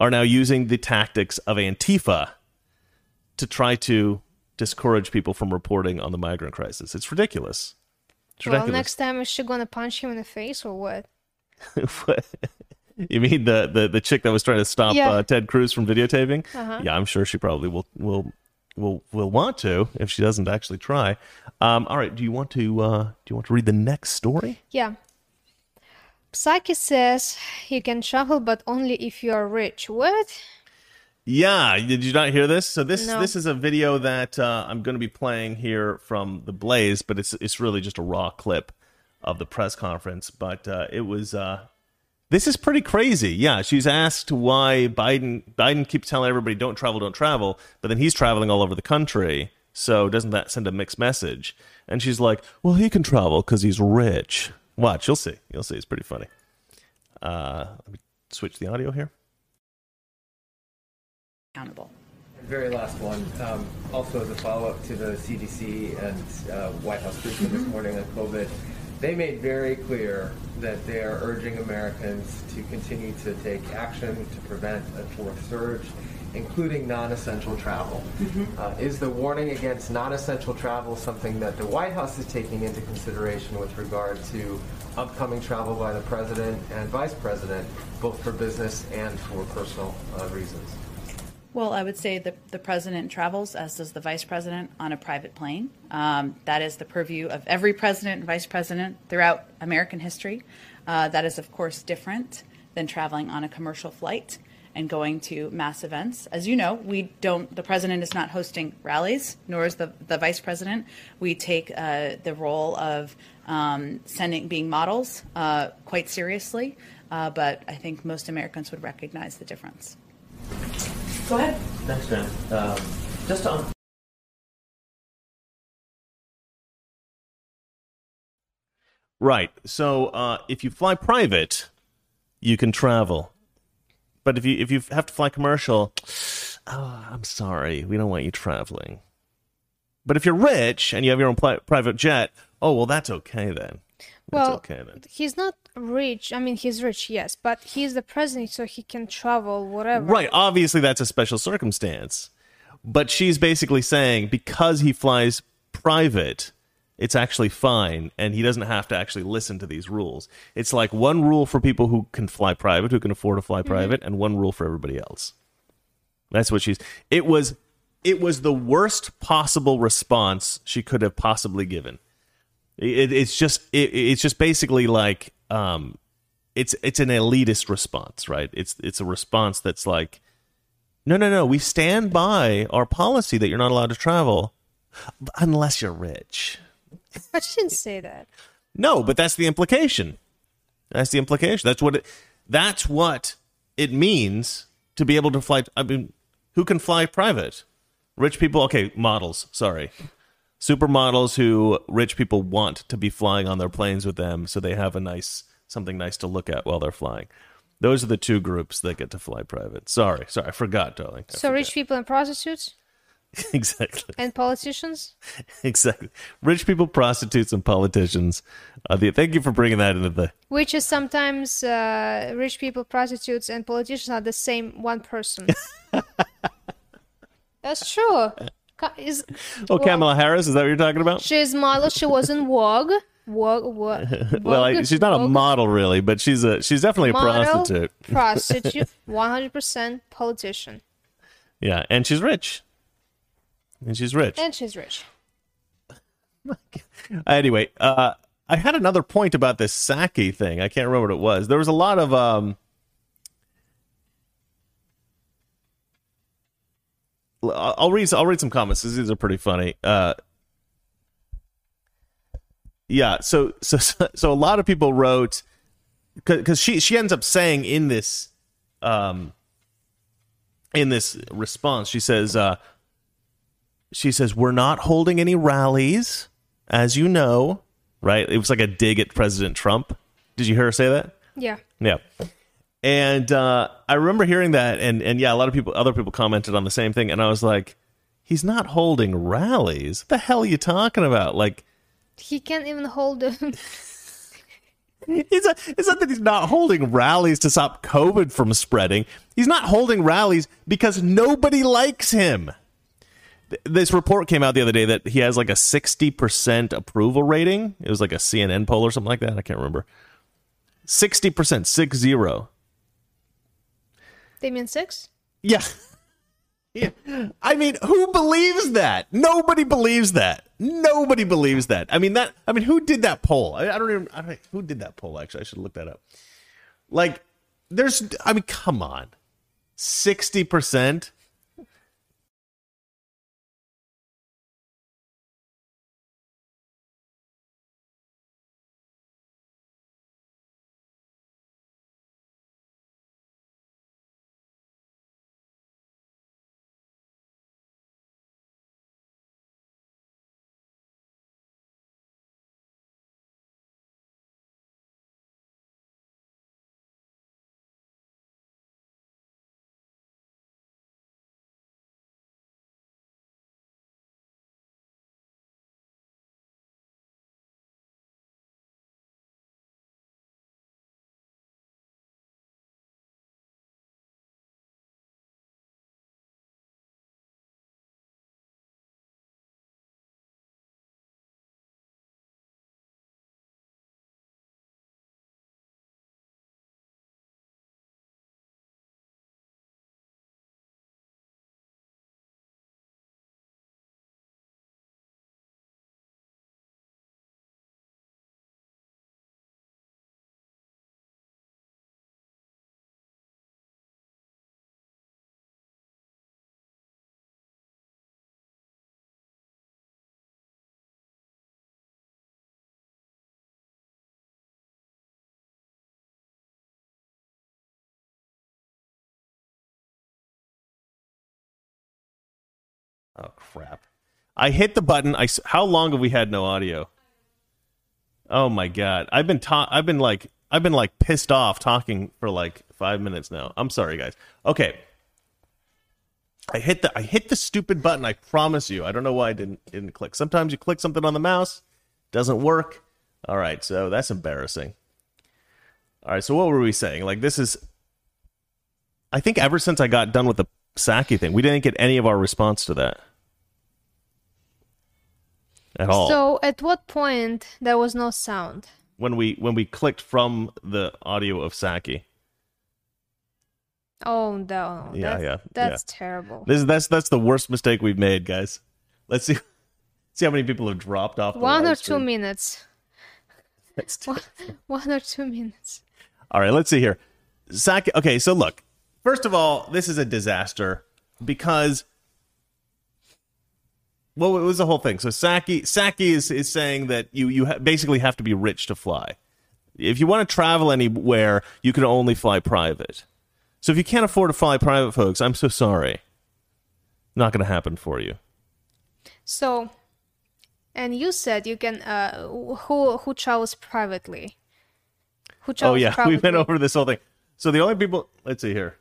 are now using the tactics of Antifa to try to discourage people from reporting on the migrant crisis. It's ridiculous. It's Well, ridiculous. next time is she gonna punch him in the face or what? you mean the, the the chick that was trying to stop Yeah. uh, Ted Cruz from videotaping? Uh-huh. Yeah, I'm sure she probably will will will will want to if she doesn't actually try. Um, all right, do you want to uh, do you want to read the next story? Yeah. Psaki says you can travel, but only if you are rich. What? Yeah, did you not hear this? So this No. this is a video that uh, I'm going to be playing here from the Blaze, but it's it's really just a raw clip of the press conference. But uh, it was uh, this is pretty crazy. Yeah, she's asked why Biden Biden keeps telling everybody don't travel, don't travel, but then he's traveling all over the country. So doesn't that send a mixed message? And she's like, well, he can travel because he's rich. Watch, you'll see. You'll see. It's pretty funny. Uh, let me switch the audio here. accountable. Very last one. Um, also, as a follow-up to the CDC and uh, White House briefing this morning on COVID, they made very clear that they are urging Americans to continue to take action to prevent a fourth surge, including non-essential travel. Uh, is the warning against non-essential travel something that the White House is taking into consideration with regard to upcoming travel by the president and vice president, both for business and for personal uh, reasons? Well, I would say the, the president travels, as does the vice president, on a private plane. Um, that is the purview of every president and vice president throughout American history. Uh, that is, of course, different than traveling on a commercial flight and going to mass events. As you know, we don't. The president is not hosting rallies, nor is the the vice president. We take uh, the role of um, sending, being models, uh, quite seriously. Uh, but I think most Americans would recognize the difference. Go ahead. Thanks, Jen. Um, just on Right. So uh, if you fly private, you can travel. But if you if you have to fly commercial, oh, I'm sorry, we don't want you traveling. But if you're rich and you have your own private jet, oh well, that's okay then. Well, okay then. he's not rich. I mean, he's rich, yes, but he's the president, so he can travel whatever. Right. Obviously, that's a special circumstance. But she's basically saying because he flies private, it's actually fine, and he doesn't have to actually listen to these rules. It's like one rule for people who can fly private, who can afford to fly mm-hmm. private, and one rule for everybody else. That's what she's. It was. It was the worst possible response she could have possibly given. It, it's just. It, it's just basically like. Um, it's it's an elitist response, right? It's it's a response that's like, no, no, no. We stand by our policy that you're not allowed to travel unless you're rich. But she didn't say that. No, but that's the implication. That's the implication. That's what it, that's what it means to be able to fly. I mean, who can fly private? Rich people. Okay, models. Sorry, supermodels who rich people want to be flying on their planes with them, so they have a nice something nice to look at while they're flying. Those are the two groups that get to fly private. Sorry, sorry, I forgot, darling. I So rich people and prostitutes exactly. and politicians. Exactly. Rich people, prostitutes, and politicians. Uh, the, thank you for bringing that into the. Which is sometimes uh, rich people, prostitutes, and politicians are the same one person. That's true. Is, Oh, well, Kamala Harris, is that what you're talking about? She's model. She was in Vogue. Vogue. Vogue well, I, she's not a model, really, but she's a she's definitely a Model, prostitute. prostitute, one hundred percent politician. Yeah, and she's rich. and she's rich. And she's rich. anyway, uh, I had another point about this Psaki thing. I can't remember what it was. There was a lot of um, I'll read. I'll read some comments. These are pretty funny. Uh, yeah. So so so a lot of people wrote because she she ends up saying in this um in this response she says uh she says we're not holding any rallies as you know right it was like a dig at president trump did you hear her say that Yeah. yeah and uh i remember hearing that and and yeah a lot of people other people commented on the same thing and i was like he's not holding rallies what the hell are you talking about like He can't even hold them. It's, a, it's not that he's not holding rallies to stop COVID from spreading. He's not holding rallies because nobody likes him. Th- This report came out the other day that he has like a 60% approval rating. It was like a CNN poll or something like that. I can't remember. 60%, six zero. They mean six? Yeah. Yeah. I mean, who believes that? Nobody believes that. Nobody believes that. I mean that I mean who did that poll? I, I don't even I don't, who did that poll actually. I should look that up. Like there's I mean come on. 60%? Oh crap! I hit the button. I how long have we had no audio? Oh my god! I've been ta- I've been like I've been like pissed off talking for like five minutes now. I'm sorry, guys. Okay. I hit the I hit the stupid button. I promise you. I don't know why I didn't didn't click. Sometimes you click something on the mouse, doesn't work. All right, so that's embarrassing. All right, so what were we saying? Like this is I think ever since I got done with the Psaki thing, we didn't get any of our response to that. At all. So at what point there was no sound? when we when we clicked from the audio of Psaki. Oh no. Yeah, that's, yeah, That's terrible. This is that's that's the worst mistake we've made, guys. Let's see see how many people have dropped off One or two minutes. One, one or two minutes. All right, let's see here. Psaki Okay, so look. First of all, this is a disaster because well, it was the whole thing. So Psaki Psaki is is saying that you you ha- basically have to be rich to fly. If you want to travel anywhere, you can only fly private. So if you can't afford to fly private, folks, I'm so sorry. Not going to happen for you. So, and you said you can. Uh, who who travels privately? Who travels? Oh travels yeah, we went over this whole thing. So the only people, let's see here.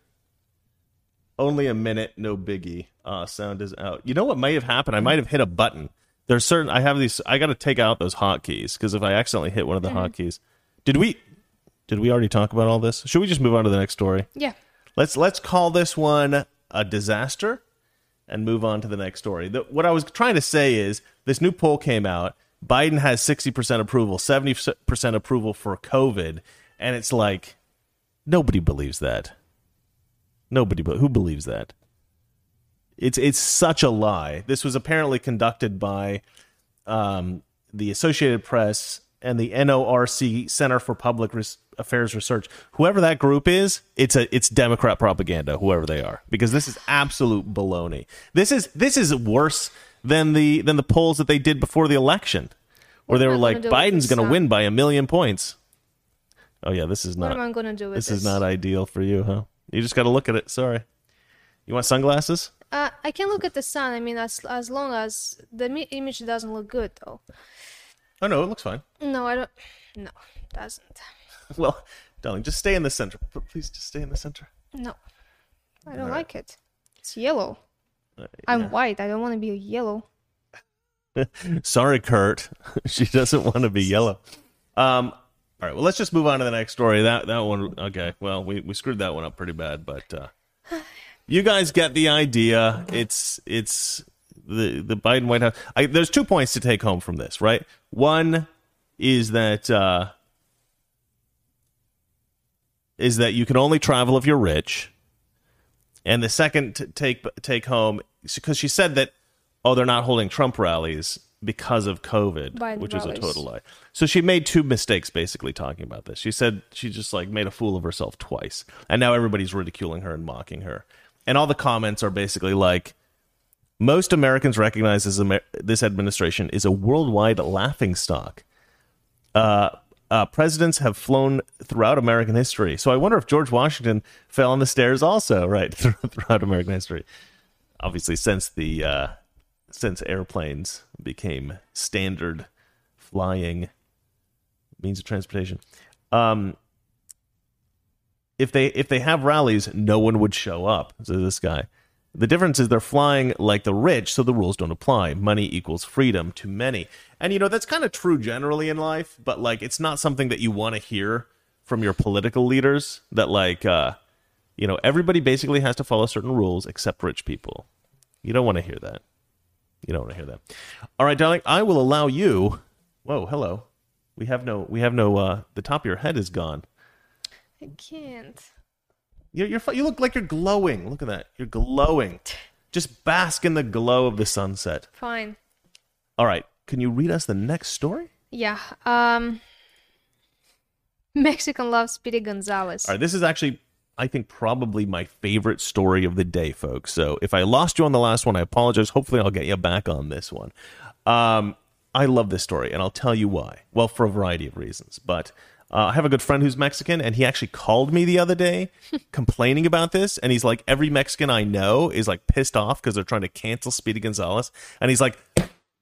Only a minute, no biggie. Uh, sound is out. You know what might have happened? I might have hit a button. There's certain. I have these. I got to take out those hotkeys because if I accidentally hit one of the hotkeys, did we? Did we already talk about all this? Should we just move on to the next story? Yeah. Let's let's call this one a disaster and move on to the next story. The, what I was trying to say is this new poll came out. Biden has 60% approval, 70% approval for COVID, and it's like nobody believes that. Nobody but who believes that? It's it's such a lie. This was apparently conducted by um, the Associated Press and the NORC Center for Public Res- Affairs Research. Whoever that group is, it's a it's Democrat propaganda. Whoever they are, because this is absolute baloney. This is this is worse than the than the polls that they did before the election, where they were I gonna like Biden's going to win by a million points. Oh yeah, this is not. What am I gonna do with this this? is not ideal for you, huh? You just got to look at it. Sorry. You want sunglasses? Uh, I can look at the sun. I mean, as as long as the mi- image doesn't look good, though. Oh no, it looks fine. No, I don't. No, it doesn't. Well, darling, just stay in the center. P- Please, just stay in the center. No, I don't Alright. like it. It's yellow. Uh, I'm yeah. white. I don't want to be yellow. Sorry, Kurt. she doesn't want to be yellow. Um. All right. Well, let's just move on to the next story. That that one. Okay. Well, we, we screwed that one up pretty bad, but uh, you guys get the idea. It's it's the the Biden White House. I, there's two points to take home from this, right? One is that uh, is that you can only travel if you're rich, and the second take take home because she said that oh they're not holding Trump rallies because of COVID, Biden which is a total lie. So she made two mistakes basically talking about this. She said she just like made a fool of herself twice, and now everybody's ridiculing her and mocking her, and all the comments are basically like. Most Americans recognize this, Amer- this administration is a worldwide laughingstock uh, uh, presidents have flown throughout American history. So I wonder if George Washington fell on the stairs also, right, throughout American history. Obviously, since the uh, since airplanes became standard flying means of transportation. Um, if they if they have rallies, no one would show up. So this guy. The difference is they're flying like the rich, so the rules don't apply. Money equals freedom to many. And you know, that's kind of true generally in life, but like it's not something that you want to hear from your political leaders that like uh you know, everybody basically has to follow certain rules except rich people. You don't want to hear that. You don't want to hear that. All right, darling, I will allow you. Whoa, hello. We have no we have no uh the top of your head is gone. I can't. You're, you're you look like you're glowing. Look at that. You're glowing. Just bask in the glow of the sunset. Fine. All right. Can you read us the next story? Yeah. Um. Mexican loves Speedy Gonzales. All right. This is actually, I think, probably my favorite story of the day, folks. So if I lost you on the last one, I apologize. Hopefully, I'll get you back on this one. Um, I love this story, and I'll tell you why. Well, for a variety of reasons. But uh, I have a good friend who's Mexican, and he actually called me the other day complaining about this. And he's like, every Mexican I know is like pissed off because they're trying to cancel Speedy Gonzales. And he's like,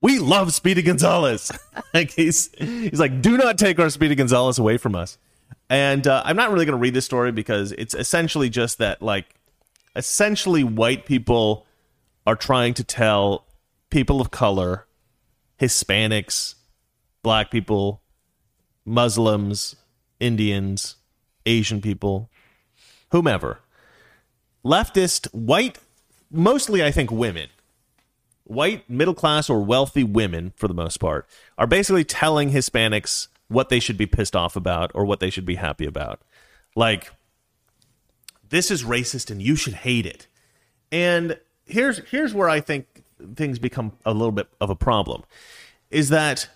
we love Speedy Gonzales. like he's he's like, do not take our Speedy Gonzales away from us. And uh, I'm not really going to read this story because it's essentially just that, like, essentially white people are trying to tell people of color, Hispanics, black people, Muslims, Indians, Asian people, whomever, leftist, white, mostly I think women, white, middle class, or wealthy women, for the most part, are basically telling Hispanics what they should be pissed off about or what they should be happy about. Like, this is racist and you should hate it. And here's here's where I think things become a little bit of a problem is that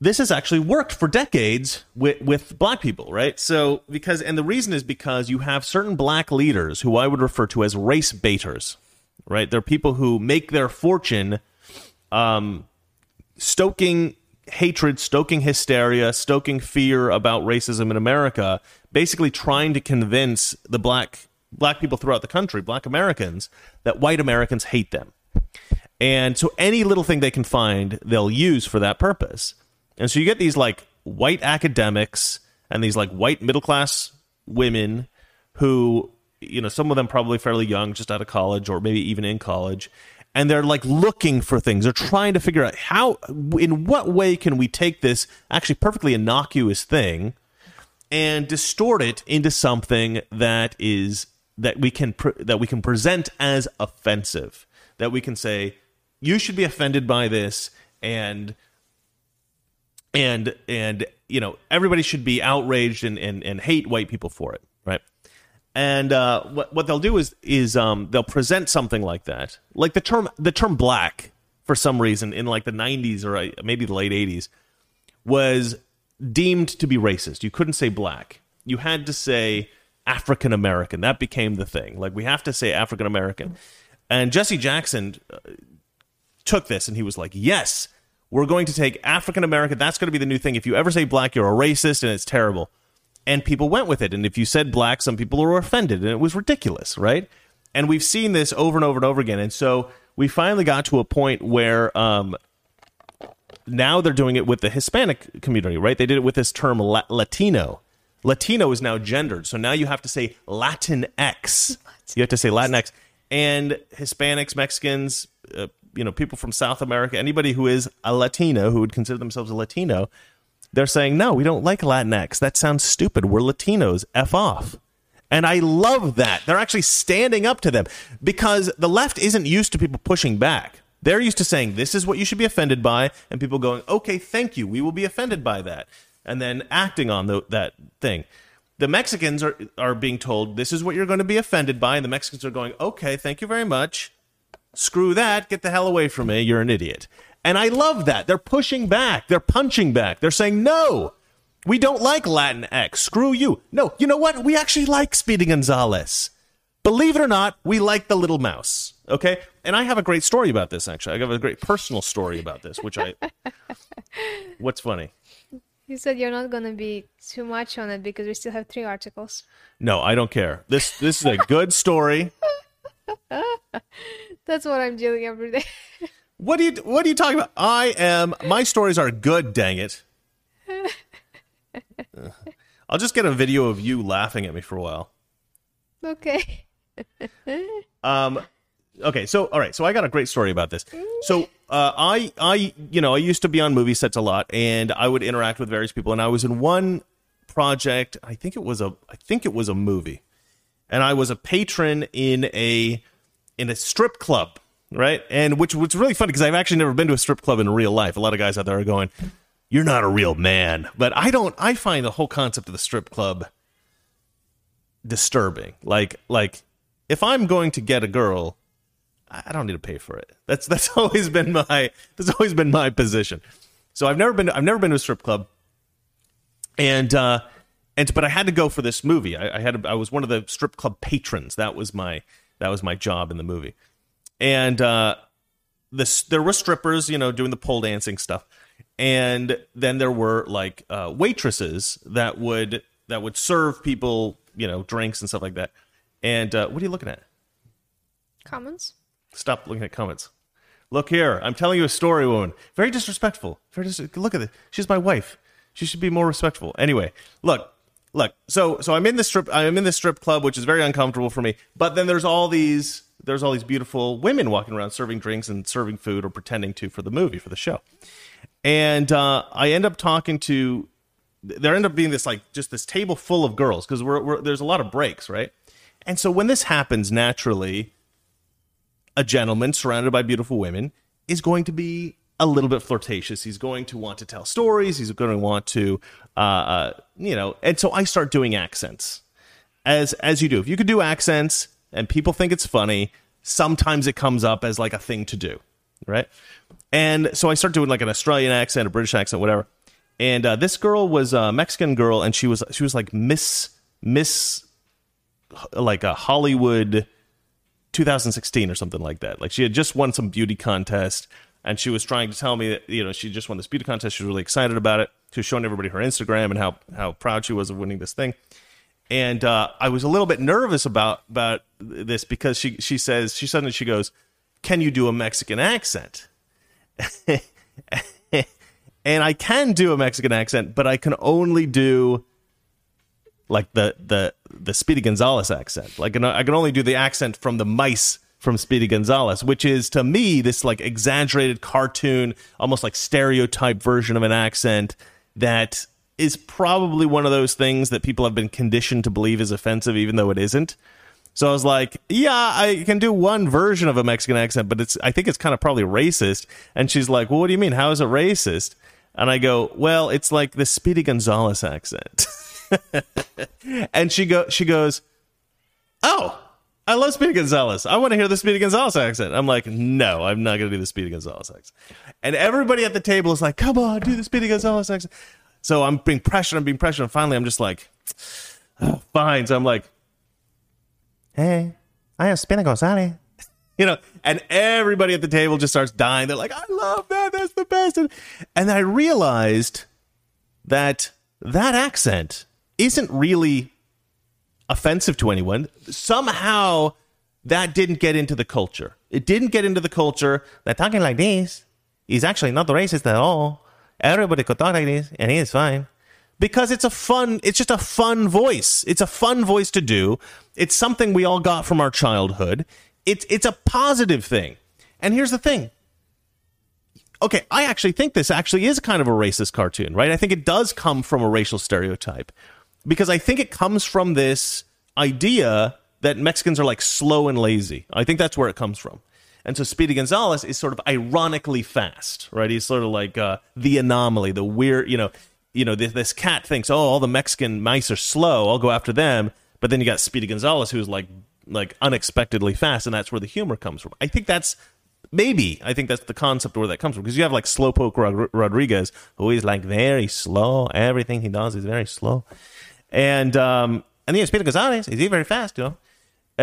this has actually worked for decades with, with black people, right? So because and the reason is because you have certain black leaders who I would refer to as race baiters, right? They're people who make their fortune um, stoking hatred, stoking hysteria, stoking fear about racism in America, basically trying to convince the black black people throughout the country, black Americans, that white Americans hate them. And so any little thing they can find, they'll use for that purpose. And so you get these like white academics and these like white middle class women who, you know, some of them probably fairly young, just out of college or maybe even in college. And they're like looking for things. They're trying to figure out how, in what way can we take this actually perfectly innocuous thing and distort it into something that is that we can that we can present as offensive that we can say you should be offended by this and and and you know everybody should be outraged and and, and hate white people for it And uh, what what they'll do is is um, they'll present something like that, like the term the term black for some reason in like the '90s or uh, maybe the late '80s was deemed to be racist. You couldn't say black. You had to say African American. That became the thing. Like we have to say African American. And Jesse Jackson uh, took this and he was like, "Yes, we're going to take African American. That's going to be the new thing. If you ever say black, you're a racist and it's terrible." And people went with it. And if you said black, some people were offended and it was ridiculous, right? And we've seen this over and over and over again. And so we finally got to a point where um, now they're doing it with the Hispanic community, right? They did it with this term La- Latino. Latino is now gendered, so now you have to say Latin X. You have to say Latinx, and Hispanics, Mexicans, uh, you know, people from South America, anybody who is a Latino who would consider themselves a Latino, they're saying no, we don't like Latinx. That sounds stupid. We're Latinos. F off. And I love that. They're actually standing up to them because the left isn't used to people pushing back. They're used to saying, this is what you should be offended by, and people going, okay, thank you. We will be offended by that. And then acting on the, that thing. The Mexicans are, are being told, this is what you're going to be offended by. And the Mexicans are going, okay, thank you very much. Screw that. Get the hell away from me. You're an idiot. And I love that. They're pushing back. They're punching back. They're saying, no, we don't like Latin X. Screw you. No, you know what? We actually like Speedy Gonzales. Believe it or not, we like the little mouse. Okay? And I have a great story about this, actually. I have a great personal story about this, which I. What's funny? You said you're not gonna be too much on it because we still have three articles. No, I don't care. This this is a good story. That's what I'm doing every day. What do you what are you talking about? I am my stories are good, dang it. I'll just get a video of you laughing at me for a while. okay. Um, okay, so all right, so I got a great story about this. So uh, I I you know I used to be on movie sets a lot, and I would interact with various people, and I was in one project. I think it was a I think it was a movie, and I was a patron in a in a strip club, right? And which was really funny because I've actually never been to a strip club in real life. A lot of guys out there are going, "You're not a real man," but I don't. I find the whole concept of the strip club disturbing. Like like if I'm going to get a girl, I don't need to pay for it. That's that's always been my that's always been my position. So I've never been I've never been to a strip club, and uh, and but I had to go for this movie. I, I had I was one of the strip club patrons. That was my that was my job in the movie, and uh, this there were strippers, you know, doing the pole dancing stuff, and then there were like uh, waitresses that would that would serve people, you know, drinks and stuff like that. And uh, what are you looking at? Comments? Stop looking at comments. Look here. I'm telling you a story, woman. Very disrespectful. Very dis- look at this. She's my wife. She should be more respectful. Anyway, look, look. So, so I'm in this strip. I'm in this strip club, which is very uncomfortable for me. But then there's all these. There's all these beautiful women walking around serving drinks and serving food or pretending to for the movie for the show. And uh, I end up talking to. There end up being this like just this table full of girls because we're, we're there's a lot of breaks, right? And so when this happens naturally, a gentleman surrounded by beautiful women is going to be a little bit flirtatious. He's going to want to tell stories. He's going to want to, uh, uh, you know. And so I start doing accents, as as you do. If you could do accents and people think it's funny, sometimes it comes up as like a thing to do, right? And so I start doing like an Australian accent, a British accent, whatever. And uh, this girl was a Mexican girl, and she was she was like Miss Miss like a Hollywood 2016 or something like that. Like she had just won some beauty contest and she was trying to tell me that you know she just won this beauty contest. She was really excited about it. She was showing everybody her Instagram and how how proud she was of winning this thing. And uh, I was a little bit nervous about about this because she she says she suddenly she goes, "Can you do a Mexican accent?" and I can do a Mexican accent, but I can only do like the the the Speedy Gonzales accent. Like I can only do the accent from the mice from Speedy Gonzales, which is to me this like exaggerated cartoon, almost like stereotype version of an accent that is probably one of those things that people have been conditioned to believe is offensive, even though it isn't. So I was like, yeah, I can do one version of a Mexican accent, but it's I think it's kind of probably racist. And she's like, well, what do you mean? How is it racist? And I go, well, it's like the Speedy Gonzales accent. and she go she goes, oh, I love Speedy Gonzales. I want to hear the Speedy Gonzales accent. I'm like, no, I'm not going to do the Speedy Gonzales accent. And everybody at the table is like, come on, do the Speedy Gonzales accent. So I'm being pressured, I'm being pressured, and finally I'm just like, oh, fine. So I'm like, hey, I am Speedy Gonzales. You know, and everybody at the table just starts dying. They're like, I love that. That's the best. And, and I realized that that accent isn't really offensive to anyone. Somehow that didn't get into the culture. It didn't get into the culture that talking like this is actually not racist at all. Everybody could talk like this and is fine. Because it's a fun, it's just a fun voice. It's a fun voice to do. It's something we all got from our childhood. It's it's a positive thing. And here's the thing. Okay, I actually think this actually is kind of a racist cartoon, right? I think it does come from a racial stereotype because I think it comes from this idea that Mexicans are like slow and lazy. I think that's where it comes from. And so Speedy Gonzales is sort of ironically fast, right? He's sort of like uh, the anomaly, the weird, you know, you know, this, this cat thinks, oh, all the Mexican mice are slow. I'll go after them. But then you got Speedy Gonzales, who's like like unexpectedly fast, and that's where the humor comes from. I think that's maybe I think that's the concept where that comes from because you have like Slowpoke Rod- Rodriguez, who is like very slow. Everything he does is very slow, and um, and then Speedy Gonzales is very fast, you know,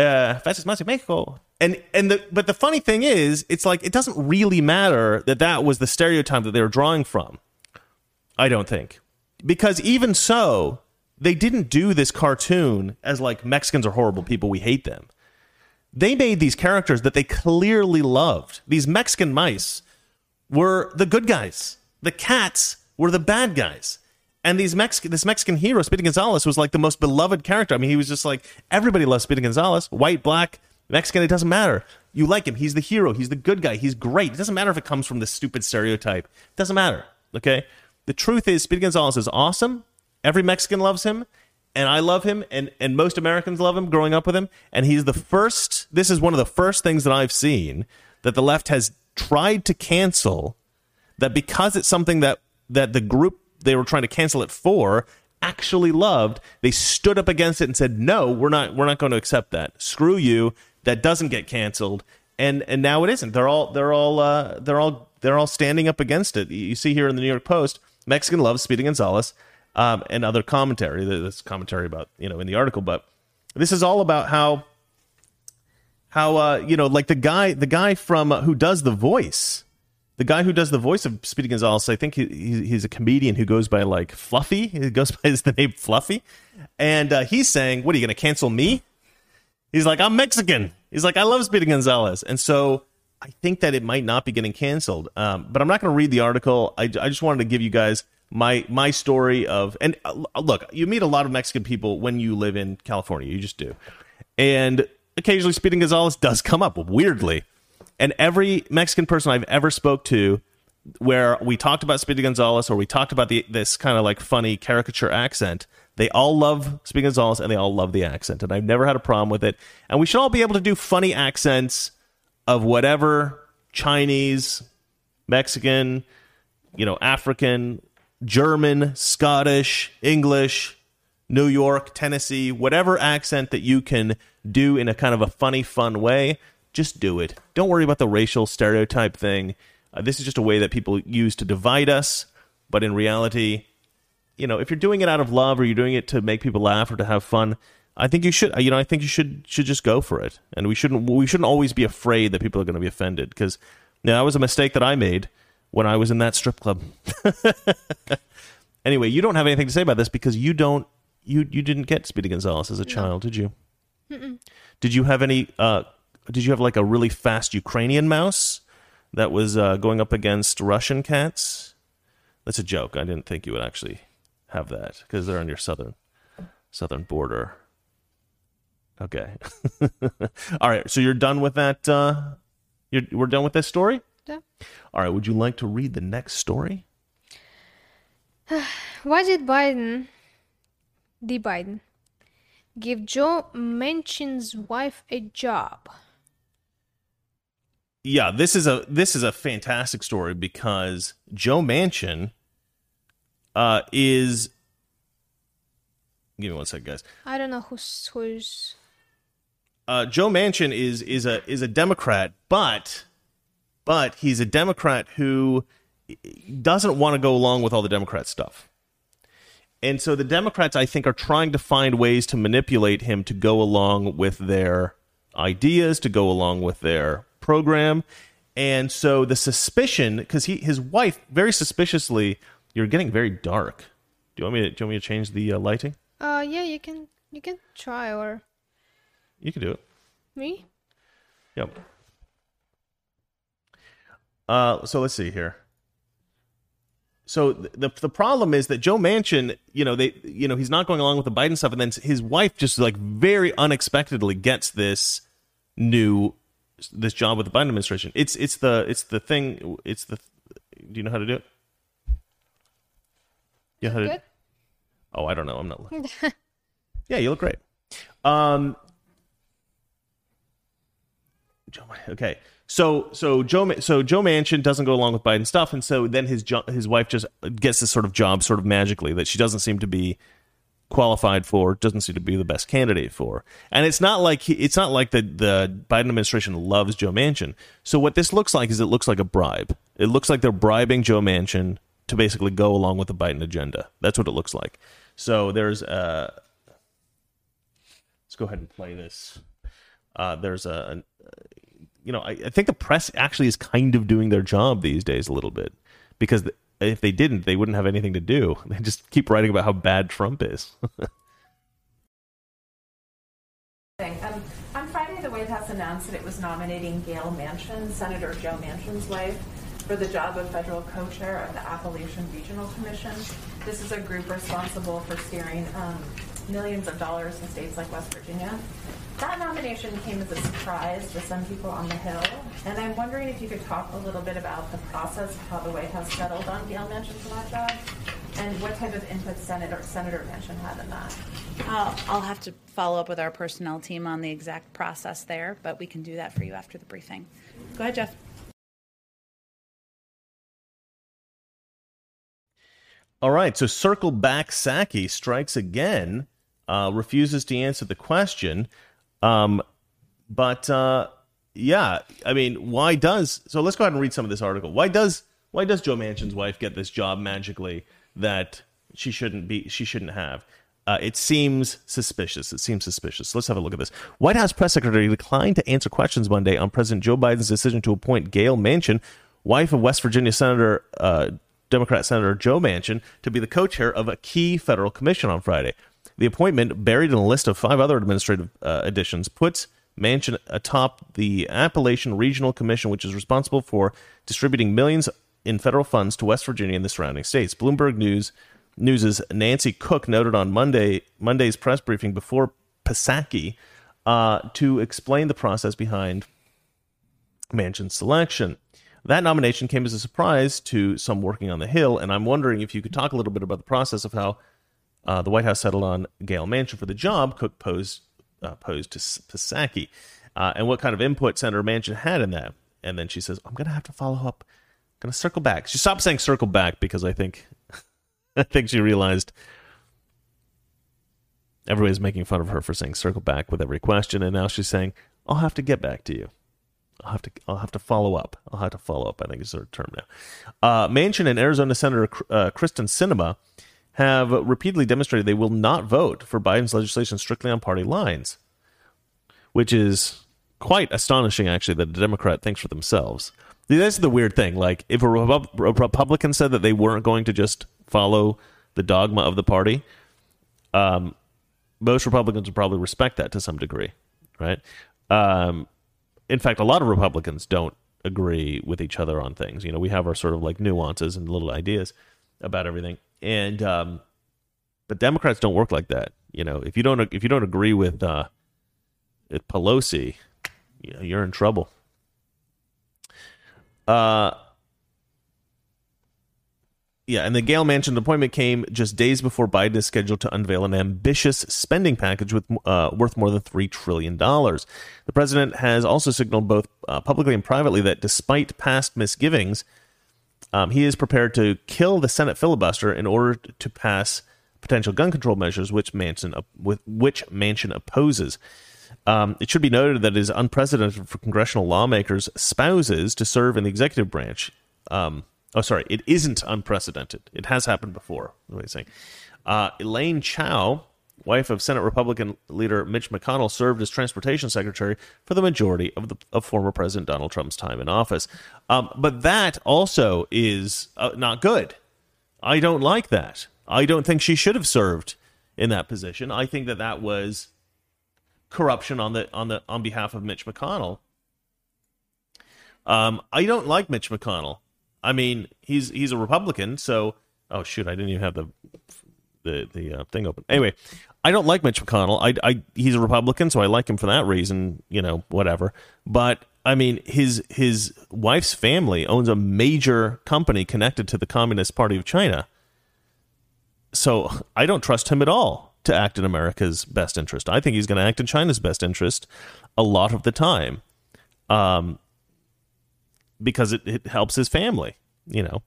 uh, fastest mouse in Mexico. And and the but the funny thing is, it's like it doesn't really matter that that was the stereotype that they were drawing from. I don't think because even so, they didn't do this cartoon as like Mexicans are horrible people, we hate them. They made these characters that they clearly loved. These Mexican mice were the good guys. The cats were the bad guys. And these Mexican, this Mexican hero, Speedy Gonzales, was like the most beloved character. I mean, he was just like everybody loves Speedy Gonzales, white, black, Mexican. It doesn't matter. You like him. He's the hero. He's the good guy. He's great. It doesn't matter if it comes from this stupid stereotype. It doesn't matter. Okay. The truth is, Speedy Gonzales is awesome. Every Mexican loves him, and I love him, and and most Americans love him. Growing up with him, and he's the first. This is one of the first things that I've seen that the left has tried to cancel. That because it's something that that the group they were trying to cancel it for actually loved, they stood up against it and said, "No, we're not. We're not going to accept that. Screw you. That doesn't get canceled." And and now it isn't. They're all they're all uh, they're all they're all standing up against it. You see here in the New York Post, Mexican loves Speedy Gonzales um, and other commentary. This commentary about you know in the article, but this is all about how how uh, you know like the guy the guy from uh, who does the voice. The guy who does the voice of Speedy Gonzales, I think he, he's a comedian who goes by like Fluffy. He goes by the name Fluffy, and uh, he's saying, "What are you going to cancel me?" He's like, "I'm Mexican." He's like, "I love Speedy Gonzales," and so I think that it might not be getting canceled. Um, but I'm not going to read the article. I, I just wanted to give you guys my my story of and uh, look, you meet a lot of Mexican people when you live in California. You just do, and occasionally Speedy Gonzales does come up weirdly. And every Mexican person I've ever spoke to, where we talked about Speedy Gonzales or we talked about the this kind of like funny caricature accent, they all love Speedy Gonzales and they all love the accent, and I've never had a problem with it. And we should all be able to do funny accents of whatever Chinese, Mexican, you know, African, German, Scottish, English, New York, Tennessee, whatever accent that you can do in a kind of a funny, fun way, just do it. Don't worry about the racial stereotype thing. Uh, this is just a way that people use to divide us, but in reality, you know, if you're doing it out of love or you're doing it to make people laugh or to have fun, I think you should. You know, I think you should should just go for it, and we shouldn't we shouldn't always be afraid that people are going to be offended because you know, that was a mistake that I made when I was in that strip club. anyway, you don't have anything to say about this because you don't you you didn't get Speedy Gonzales as a child, did you? Mm-mm. Did you have any? Uh, did you have like a really fast Ukrainian mouse that was uh, going up against Russian cats? That's a joke. I didn't think you would actually have that because they're on your southern southern border. Okay. All right. So you're done with that. Uh, you're, we're done with this story. Yeah. All right. Would you like to read the next story? Why did Biden, the Biden, give Joe Manchin's wife a job? Yeah, this is a this is a fantastic story because Joe Manchin uh, is. Give me one second, guys. I don't know who's who's uh, Joe Manchin is is a is a Democrat, but but he's a Democrat who doesn't want to go along with all the Democrat stuff. And so the Democrats, I think, are trying to find ways to manipulate him to go along with their ideas, to go along with their program. And so the suspicion, because he his wife very suspiciously, you're getting very dark. Do you want me to, do you want me to change the uh, lighting? Uh, yeah, you can you can try or You can do it. me. Yep. Uh, so let's see here. So th- the the problem is that Joe Manchin, you know, they, you know, he's not going along with the Biden stuff, and then his wife just like very unexpectedly gets this new this job with the Biden administration. It's it's the it's the thing. It's the. Do you know how to do it? How to, Good. Oh, I don't know. I'm not. looking. yeah, you look great. Um. Joe, okay, so so Joe so Joe Manchin doesn't go along with Biden stuff, and so then his jo- his wife just gets this sort of job, sort of magically that she doesn't seem to be qualified for, doesn't seem to be the best candidate for, and it's not like he, it's not like the the Biden administration loves Joe Manchin. So what this looks like is it looks like a bribe. It looks like they're bribing Joe Manchin to basically go along with the Biden agenda. That's what it looks like. So there's uh let's go ahead and play this. Uh, there's a, you know, I, I think the press actually is kind of doing their job these days a little bit because if they didn't, they wouldn't have anything to do. They just keep writing about how bad Trump is. Um, on Friday, the White House announced that it was nominating Gail Manchin, Senator Joe Manchin's wife, for the job of federal co-chair of the Appalachian Regional Commission. This is a group responsible for steering um, millions of dollars in states like West Virginia. That nomination came as a surprise to some people on the Hill, and I'm wondering if you could talk a little bit about the process how the White House settled on Gail Manchin for that job, and what type of input Senator Senator Manchin had in that. I'll, I'll have to follow up with our personnel team on the exact process there, but we can do that for you after the briefing. Go ahead, Jeff. All right, so circle back Psaki strikes again, uh, refuses to answer the question. Um, but uh, yeah, I mean, why does so? Let's go ahead and read some of this article. Why does why does Joe Manchin's wife get this job magically that she shouldn't be? She shouldn't have. Uh, it seems suspicious. It seems suspicious. Let's have a look at this. White House press secretary declined to answer questions Monday on President Joe Biden's decision to appoint Gail Manchin, wife of West Virginia Senator uh, Democrat Senator Joe Manchin, to be the co-chair of a key federal commission on Friday. The appointment, buried in a list of five other administrative uh, additions, puts Manchin atop the Appalachian Regional Commission, which is responsible for distributing millions in federal funds to West Virginia and the surrounding states. Bloomberg News News's Nancy Cook noted on Monday Monday's press briefing before Psaki uh, to explain the process behind Manchin's selection. That nomination came as a surprise to some working on the Hill, and I'm wondering if you could talk a little bit about the process of how uh, the White House settled on Gail Manchin for the job. Cook posed uh, posed to Psaki, uh, and what kind of input Senator Manchin had in that. And then she says, "I'm going to have to follow up. I'm going to circle back." She stopped saying "circle back" because I think I think she realized everybody's making fun of her for saying "circle back" with every question, and now she's saying, "I'll have to get back to you." I'll have to I'll have to follow up. I'll have to follow up. I think is their term now. Uh, and Arizona Senator uh, Kyrsten Sinema have repeatedly demonstrated they will not vote for Biden's legislation strictly on party lines, which is quite astonishing, actually, that a Democrat thinks for themselves. This is the weird thing. Like, if a, a Republican said that they weren't going to just follow the dogma of the party, um, most Republicans would probably respect that to some degree, right? Um, in fact, a lot of Republicans don't agree with each other on things. You know, we have our sort of like nuances and little ideas about everything, and um, but Democrats don't work like that. You know, if you don't if you don't agree with uh, with Pelosi, you know, you're in trouble. Uh, yeah, and the Gail Manchin appointment came just days before Biden is scheduled to unveil an ambitious spending package with uh, worth more than three trillion dollars. The president has also signaled both uh, publicly and privately that, despite past misgivings, um, he is prepared to kill the Senate filibuster in order to pass potential gun control measures, which Manson with which Manchin opposes. Um, it should be noted that it is unprecedented for congressional lawmakers' spouses to serve in the executive branch. Um, oh, sorry, it isn't unprecedented. It has happened before. What I saying? Uh, Elaine Chao, wife of Senate Republican leader Mitch McConnell, served as transportation secretary for the majority of the of former President Donald Trump's time in office. Um, but that also is uh, not good. I don't like that. I don't think she should have served in that position. I think that that was corruption on the on the on behalf of Mitch McConnell. Um, I don't like Mitch McConnell. I mean, he's he's a Republican, so oh shoot, I didn't even have the the the uh, thing open. Anyway, I don't like Mitch McConnell. I, I he's a Republican, so I like him for that reason. You know, whatever. But I mean, his his wife's family owns a major company connected to the Communist Party of China. So I don't trust him at all to act in America's best interest. I think he's going to act in China's best interest a lot of the time, um, because it, it helps his family. You know,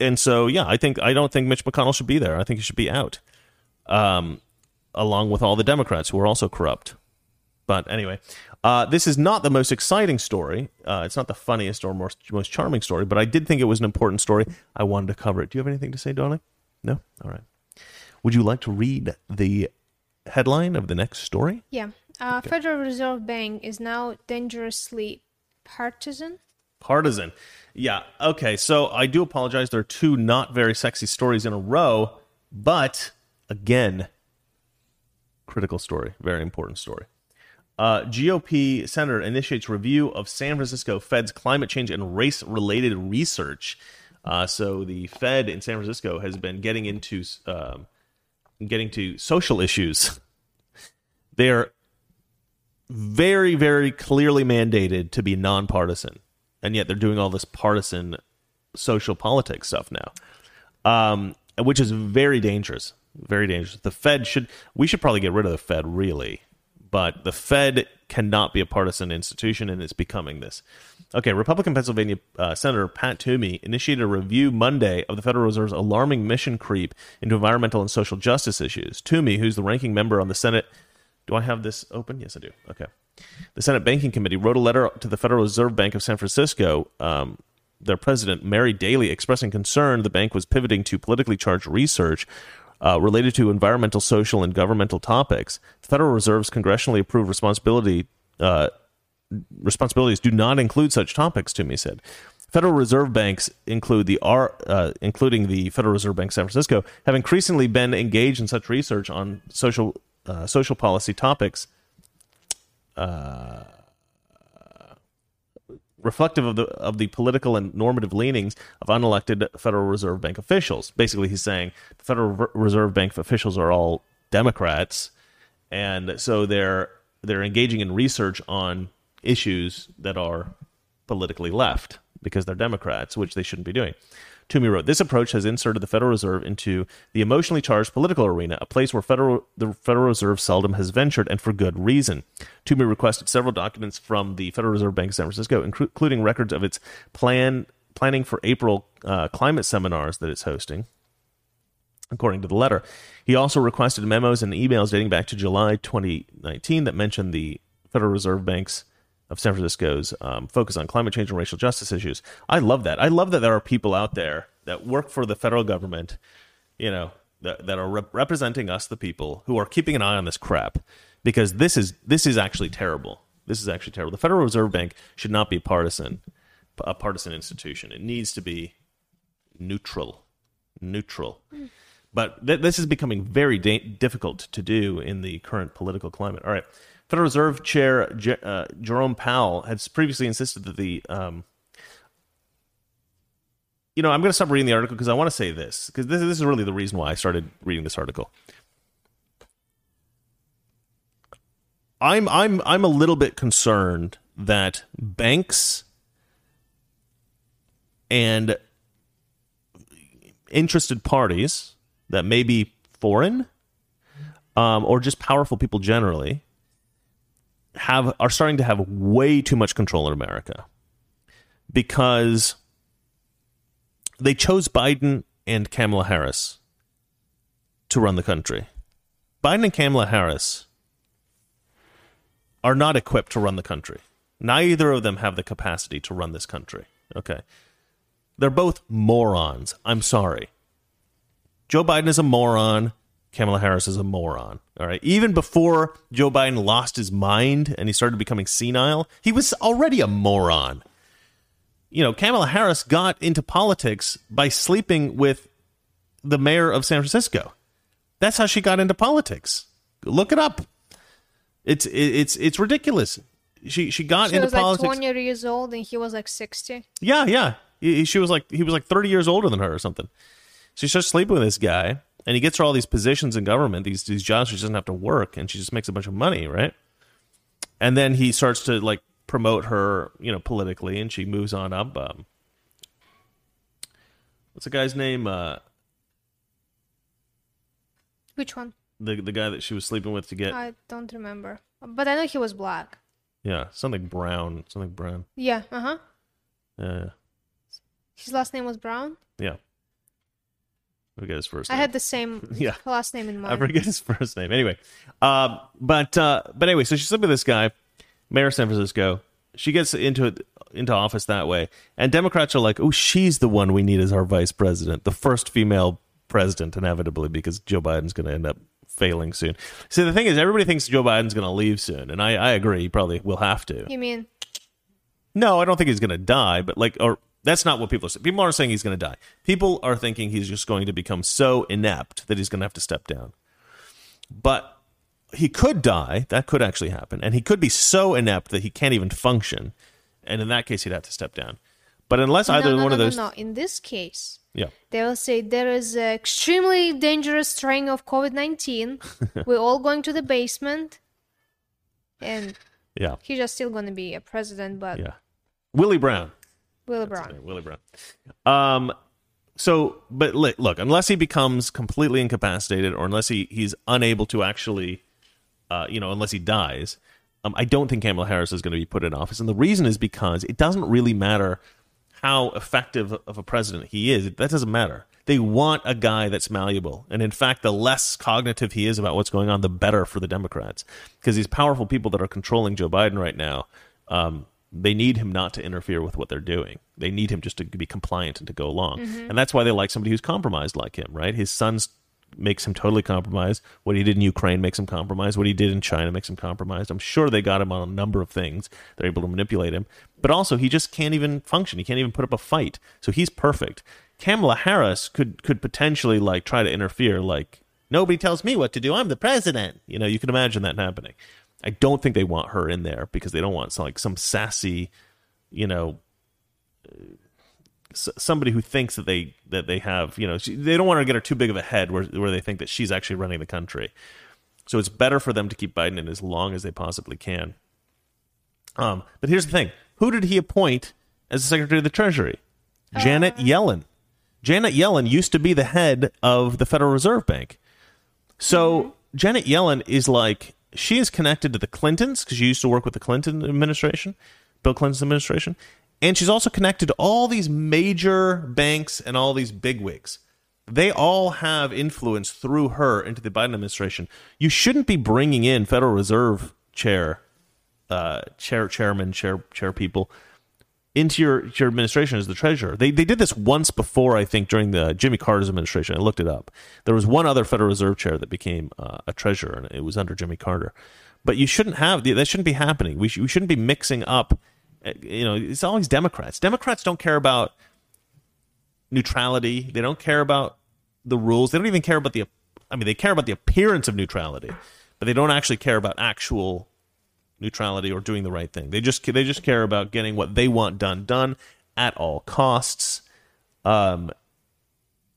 and so yeah, I think I don't think Mitch McConnell should be there. I think he should be out, um, along with all the Democrats who are also corrupt. But anyway, uh, this is not the most exciting story. Uh, it's not the funniest or most most charming story, but I did think it was an important story. I wanted to cover it. Do you have anything to say, darling? No. All right. Would you like to read the headline of the next story? Yeah. Uh, Federal Reserve Bank is now dangerously partisan. Partisan. Yeah. Okay. So I do apologize. There are two not very sexy stories in a row, but again, critical story, very important story. Uh, GOP senator initiates review of San Francisco Fed's climate change and race related research. Uh, so the Fed in San Francisco has been getting into um, getting to social issues. They're very, very clearly mandated to be nonpartisan, and yet they're doing all this partisan social politics stuff now, um, which is very dangerous. Very dangerous. The Fed should. We should probably get rid of the Fed, really, but the Fed cannot be a partisan institution, and it's becoming this. Okay, Republican Pennsylvania uh, Senator Pat Toomey initiated a review Monday of the Federal Reserve's alarming mission creep into environmental and social justice issues. Toomey, who's the ranking member on the Senate, do I have this open? Yes, I do. Okay. The Senate Banking Committee wrote a letter to the Federal Reserve Bank of San Francisco, um, their president, Mary Daly, expressing concern the bank was pivoting to politically charged research uh, related to environmental, social, and governmental topics. The Federal Reserve's congressionally approved responsibility uh, responsibilities do not include such topics. Toomey said. Federal Reserve banks include the R, uh, including the Federal Reserve Bank San Francisco, have increasingly been engaged in such research on social uh, social policy topics. Uh, reflective of the of the political and normative leanings of unelected Federal Reserve Bank officials. Basically, he's saying the Federal Reserve Bank officials are all Democrats, and so they're they're engaging in research on issues that are politically left because they're Democrats, which they shouldn't be doing. Toomey wrote, This approach has inserted the Federal Reserve into the emotionally charged political arena, a place where Federal, the Federal Reserve seldom has ventured, and for good reason. Toomey requested several documents from the Federal Reserve Bank of San Francisco, including records of its plan planning for April uh, climate seminars that it's hosting. According to the letter, he also requested memos and emails dating back to July 2019 that mentioned the Federal Reserve Bank's of San Francisco's um, focus on climate change and racial justice issues. I love that. I love that there are people out there that work for the federal government, you know, that, that are rep- representing us, the people, who are keeping an eye on this crap because this is this is actually terrible. This is actually terrible. The Federal Reserve Bank should not be partisan, a partisan institution. It needs to be neutral, neutral. But th- this is becoming very da- difficult to do in the current political climate. All right. Federal Reserve Chair uh, Jerome Powell has previously insisted that the um, you know, I'm going to stop reading the article because I want to say this because this, this is really the reason why I started reading this article. I'm I'm I'm a little bit concerned that banks and interested parties that may be foreign um, or just powerful people generally have are starting to have way too much control in America because they chose Biden and Kamala Harris to run the country. Biden and Kamala Harris are not equipped to run the country. Neither of them have the capacity to run this country. Okay. They're both morons. I'm sorry. Joe Biden is a moron. Kamala Harris is a moron. All right. Even before Joe Biden lost his mind and he started becoming senile, he was already a moron. You know, Kamala Harris got into politics by sleeping with the mayor of San Francisco. That's how she got into politics. Look it up. It's it's it's ridiculous. She she got She into was like 20 years old and he was like 60. Yeah, yeah. She was like he was like 30 years older than her or something. She starts sleeping with this guy, and he gets her all these positions in government, these these jobs she doesn't have to work, and she just makes a bunch of money, right? And then he starts to like promote her, you know, politically, and she moves on up. Um, what's the guy's name? Uh, Which one? the the guy that she was sleeping with to get I don't remember. But I know he was black. yeah something brown, something brown. Yeah, uh huh. Yeah, His last name was Brown. yeah. I forget his first. I had the same Yeah. last name in I forget his first name. Anyway, um, but uh, but anyway, so she's living with this guy, mayor of San Francisco. She gets into into office that way, and Democrats are like, "Oh, she's the one we need as our vice president, the first female president, inevitably, because Joe Biden's going to end up failing soon." See, the thing is, everybody thinks Joe Biden's going to leave soon, and I, I agree. He probably will have to. You mean No, I don't think he's going to die, but like, or that's not what people are saying. People aren't saying he's going to die. People are thinking he's just going to become so inept that he's going to have to step down. But he could die. That could actually happen. And he could be so inept that he can't even function. And in that case, he'd have to step down. But unless either no, no, one no, of those. no, no. In this case, Yeah. they will say there is an extremely dangerous strain of COVID 19. We're all going to the basement. And Yeah. he's just still going to be a president, but Yeah. Willie Brown. Willie Brown. Willie Brown. Um, so, but look, unless he becomes completely incapacitated, or unless he he's unable to actually, uh, you know, unless he dies, um, I don't think Kamala Harris is going to be put in office. And the reason is because it doesn't really matter how effective of a president he is. That doesn't matter. They want a guy that's malleable, and in fact, the less cognitive he is about what's going on, the better for the Democrats, because these powerful people that are controlling Joe Biden right now. Um, they need him not to interfere with what they're doing. They need him just to be compliant and to go along. Mm-hmm. And that's why they like somebody who's compromised like him, right? His son's makes him totally compromised. What he did in Ukraine makes him compromised. What he did in China makes him compromised. I'm sure they got him on a number of things. They're able to manipulate him. But also he just can't even function. He can't even put up a fight. So he's perfect. Kamala Harris could could potentially like try to interfere like nobody tells me what to do. I'm the president. You know, you can imagine that happening. I don't think they want her in there because they don't want some, like some sassy, you know, somebody who thinks that they that they have, you know, she, they don't want to get her too big of a head where where they think that she's actually running the country. So it's better for them to keep Biden in as long as they possibly can. Um, but here's the thing: who did he appoint as the Secretary of the Treasury? Janet Yellen. Janet Yellen used to be the head of the Federal Reserve Bank. So Janet Yellen is like she is connected to the Clintons because she used to work with the Clinton administration, Bill Clinton's administration, and she's also connected to all these major banks and all these bigwigs. They all have influence through her into the Biden administration. You shouldn't be bringing in Federal Reserve chair, uh, chair, chairman, chair, chair people into your your administration as the treasurer. They they did this once before, I think, during the Jimmy Carter's administration. I looked it up. There was one other Federal Reserve chair that became uh, a treasurer, and it was under Jimmy Carter. But you shouldn't have that. Shouldn't be happening. We sh- we shouldn't be mixing up. uh, You know, it's always Democrats. Democrats don't care about neutrality. They don't care about the rules. They don't even care about the. I mean, they care about the appearance of neutrality, but they don't actually care about actual neutrality or doing the right thing. They just they just care about getting what they want done done at all costs. Um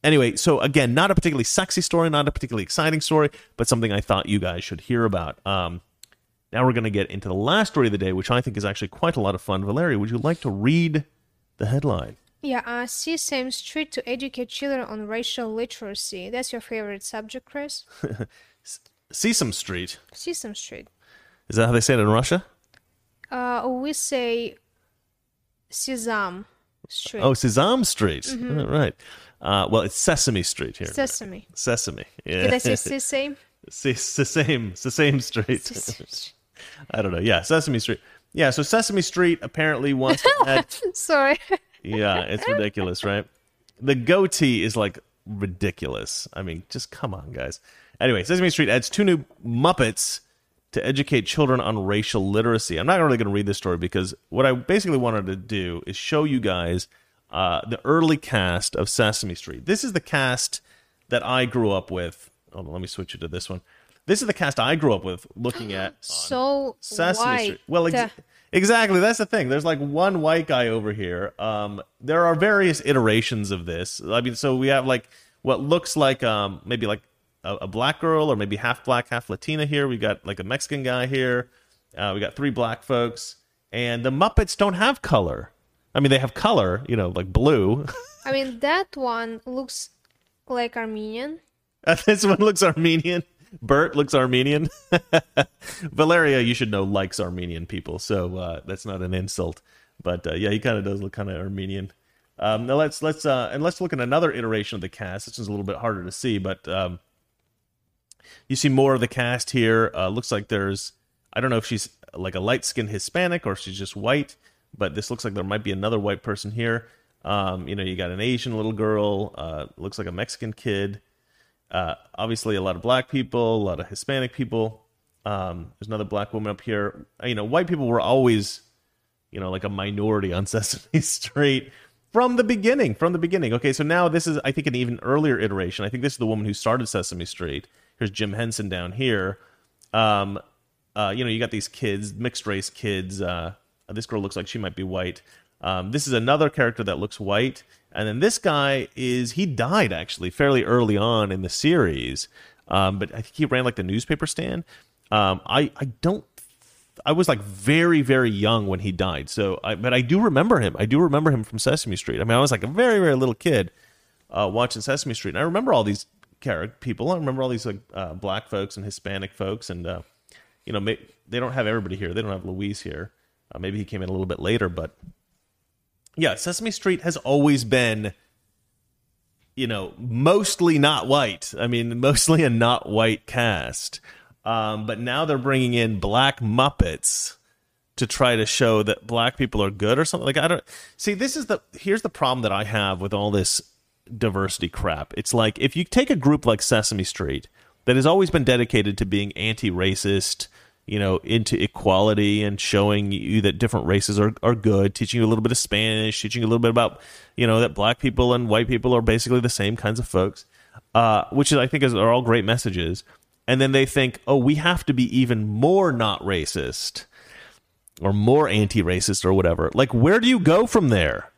anyway, so again, not a particularly sexy story, not a particularly exciting story, but something I thought you guys should hear about. Um now we're going to get into the last story of the day, which I think is actually quite a lot of fun. Valeria, would you like to read the headline? Yeah, uh, Sesame Street to educate children on racial literacy. That's your favorite subject, Chris? Sesame Street. Sesame Street. Is that how they say it in Russia? Uh, we say Sesame Street. Oh, Sesame Street. Right. Uh, well, it's Sesame Street here. Sesame. Sesame. Yeah. Did I say sesame? Sesame, Sesame Street. Sesame Street. I don't know. Yeah, Sesame Street. Yeah, so Sesame Street apparently wants to add. Sorry. yeah, it's ridiculous, right? The goatee is like ridiculous. I mean, just come on, guys. Anyway, Sesame Street adds two new Muppets to educate children on racial literacy. I'm not really going to read this story because what I basically wanted to do is show you guys uh, the early cast of Sesame Street. This is the cast that I grew up with. Hold on, let me switch it to this one. This is the cast I grew up with looking at. So Sesame white. Street. Well, ex- exactly. That's the thing. There's like one white guy over here. Um, there are various iterations of this. I mean, so we have like what looks like um maybe like a, a black girl or maybe half black, half Latina here. We got like a Mexican guy here. Uh, we got three black folks, and the Muppets don't have color. I mean, they have color, you know, like blue. I mean, that one looks like Armenian. this one looks Armenian. Bert looks Armenian. Valeria, you should know, likes Armenian people, so uh, that's not an insult. But uh, yeah, he kind of does look kind of Armenian. Um, now let's let's uh, and let's look at another iteration of the cast. This one's a little bit harder to see, but um, you see more of the cast here. Uh, looks like there's I don't know if she's like a light skinned Hispanic or she's just white, but this looks like there might be another white person here. Um, you know, you got an Asian little girl. Uh, looks like a Mexican kid. Uh, obviously, a lot of black people, a lot of Hispanic people. Um, there's another black woman up here. You know, white people were always, you know, like a minority on Sesame Street from the beginning. From the beginning. Okay, so now this is, I think, an even earlier iteration. I think this is the woman who started Sesame Street. Here's Jim Henson down here. Um, uh, you know, you got these kids, mixed race kids. Uh, this girl looks like she might be white. Um, this is another character that looks white, and then this guy is he died actually fairly early on in the series, um, but I think he ran like the newspaper stand. Um, I I don't. I was like very very young when he died, so I, but I do remember him. I do remember him from Sesame Street. I mean, I was like a very very little kid uh, watching Sesame Street, and I remember all these people. I remember all these like uh, black folks and Hispanic folks, and uh, you know may, they don't have everybody here. They don't have Luis here. Uh, maybe he came in a little bit later, but yeah, Sesame Street has always been, you know, mostly not white. I mean, mostly a not white cast. Um, but now they're bringing in black Muppets to try to show that black people are good or something. Like I don't see. This is the here's the problem that I have with all this diversity crap. It's like if you take a group like Sesame Street that has always been dedicated to being anti-racist, you know, into equality and showing you that different races are, are good, teaching you a little bit of Spanish, teaching you a little bit about, you know, that black people and white people are basically the same kinds of folks, uh, which is, I think is, are all great messages. And then they think, oh, we have to be even more not racist or more anti-racist or whatever. Like, where do you go from there?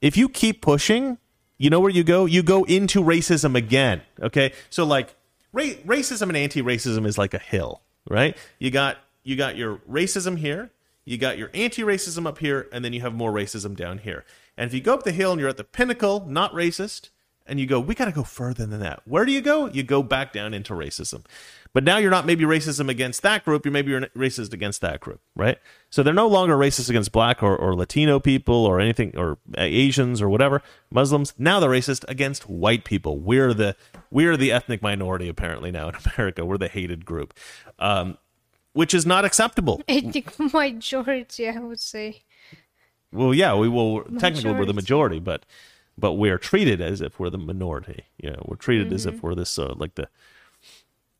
If you keep pushing, you know where you go? You go into racism again. Okay, so like ra- racism and anti-racism is like a hill, right? You got you got your racism here, you got your anti-racism up here, and then you have more racism down here. And if you go up the hill and you're at the pinnacle, not racist, and you go, we got to go further than that. Where do you go? You go back down into racism. But now you're not maybe racism against that group. You're maybe you're racist against that group, right? So they're no longer racist against black or, or Latino people or anything or Asians or whatever Muslims. Now they're racist against white people. We're the we're the ethnic minority apparently now in America. We're the hated group, um, which is not acceptable. Ethnic majority, I would say. Well, yeah, we will technically we're the Majority. majority, but but we're treated as if we're the minority. You know, we're treated as if we're this uh, like the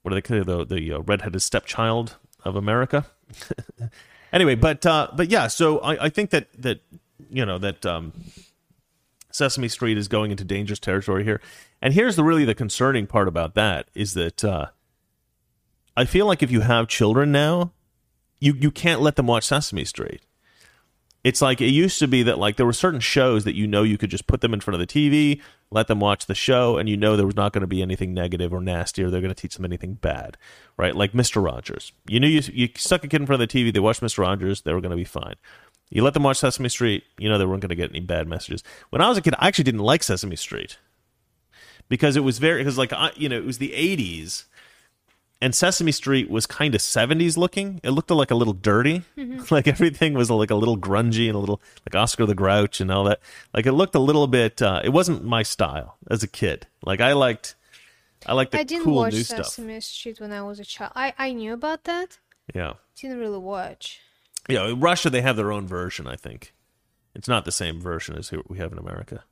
what do they call it, the the uh, redheaded stepchild of America. anyway, but uh, but yeah, so I, I think that that you know that um, Sesame Street is going into dangerous territory here, and here's the really the concerning part about that is that uh, I feel like if you have children now, you you can't let them watch Sesame Street it's like it used to be that like there were certain shows that you know you could just put them in front of the TV, let them watch the show, and you know there was not going to be anything negative or nasty or they're going to teach them anything bad, right? Like Mister Rogers. You knew you you stuck a kid in front of the TV, they watched Mister Rogers, they were going to be fine. You let them watch Sesame Street, you know they weren't going to get any bad messages. When I was a kid, I actually didn't like Sesame Street because it was very because like I, you know it was the '80s and Sesame Street was kind of 70s looking. It looked like a little dirty. like everything was like a little grungy and a little like Oscar the Grouch and all that. Like it looked a little bit uh, it wasn't my style as a kid. Like I liked I liked the I didn't cool watch new stuff. Sesame Street when I was a child. I, I knew about that, Yeah. Didn't really watch. Yeah, in Russia they have their own version, I think. It's not the same version as we have in America.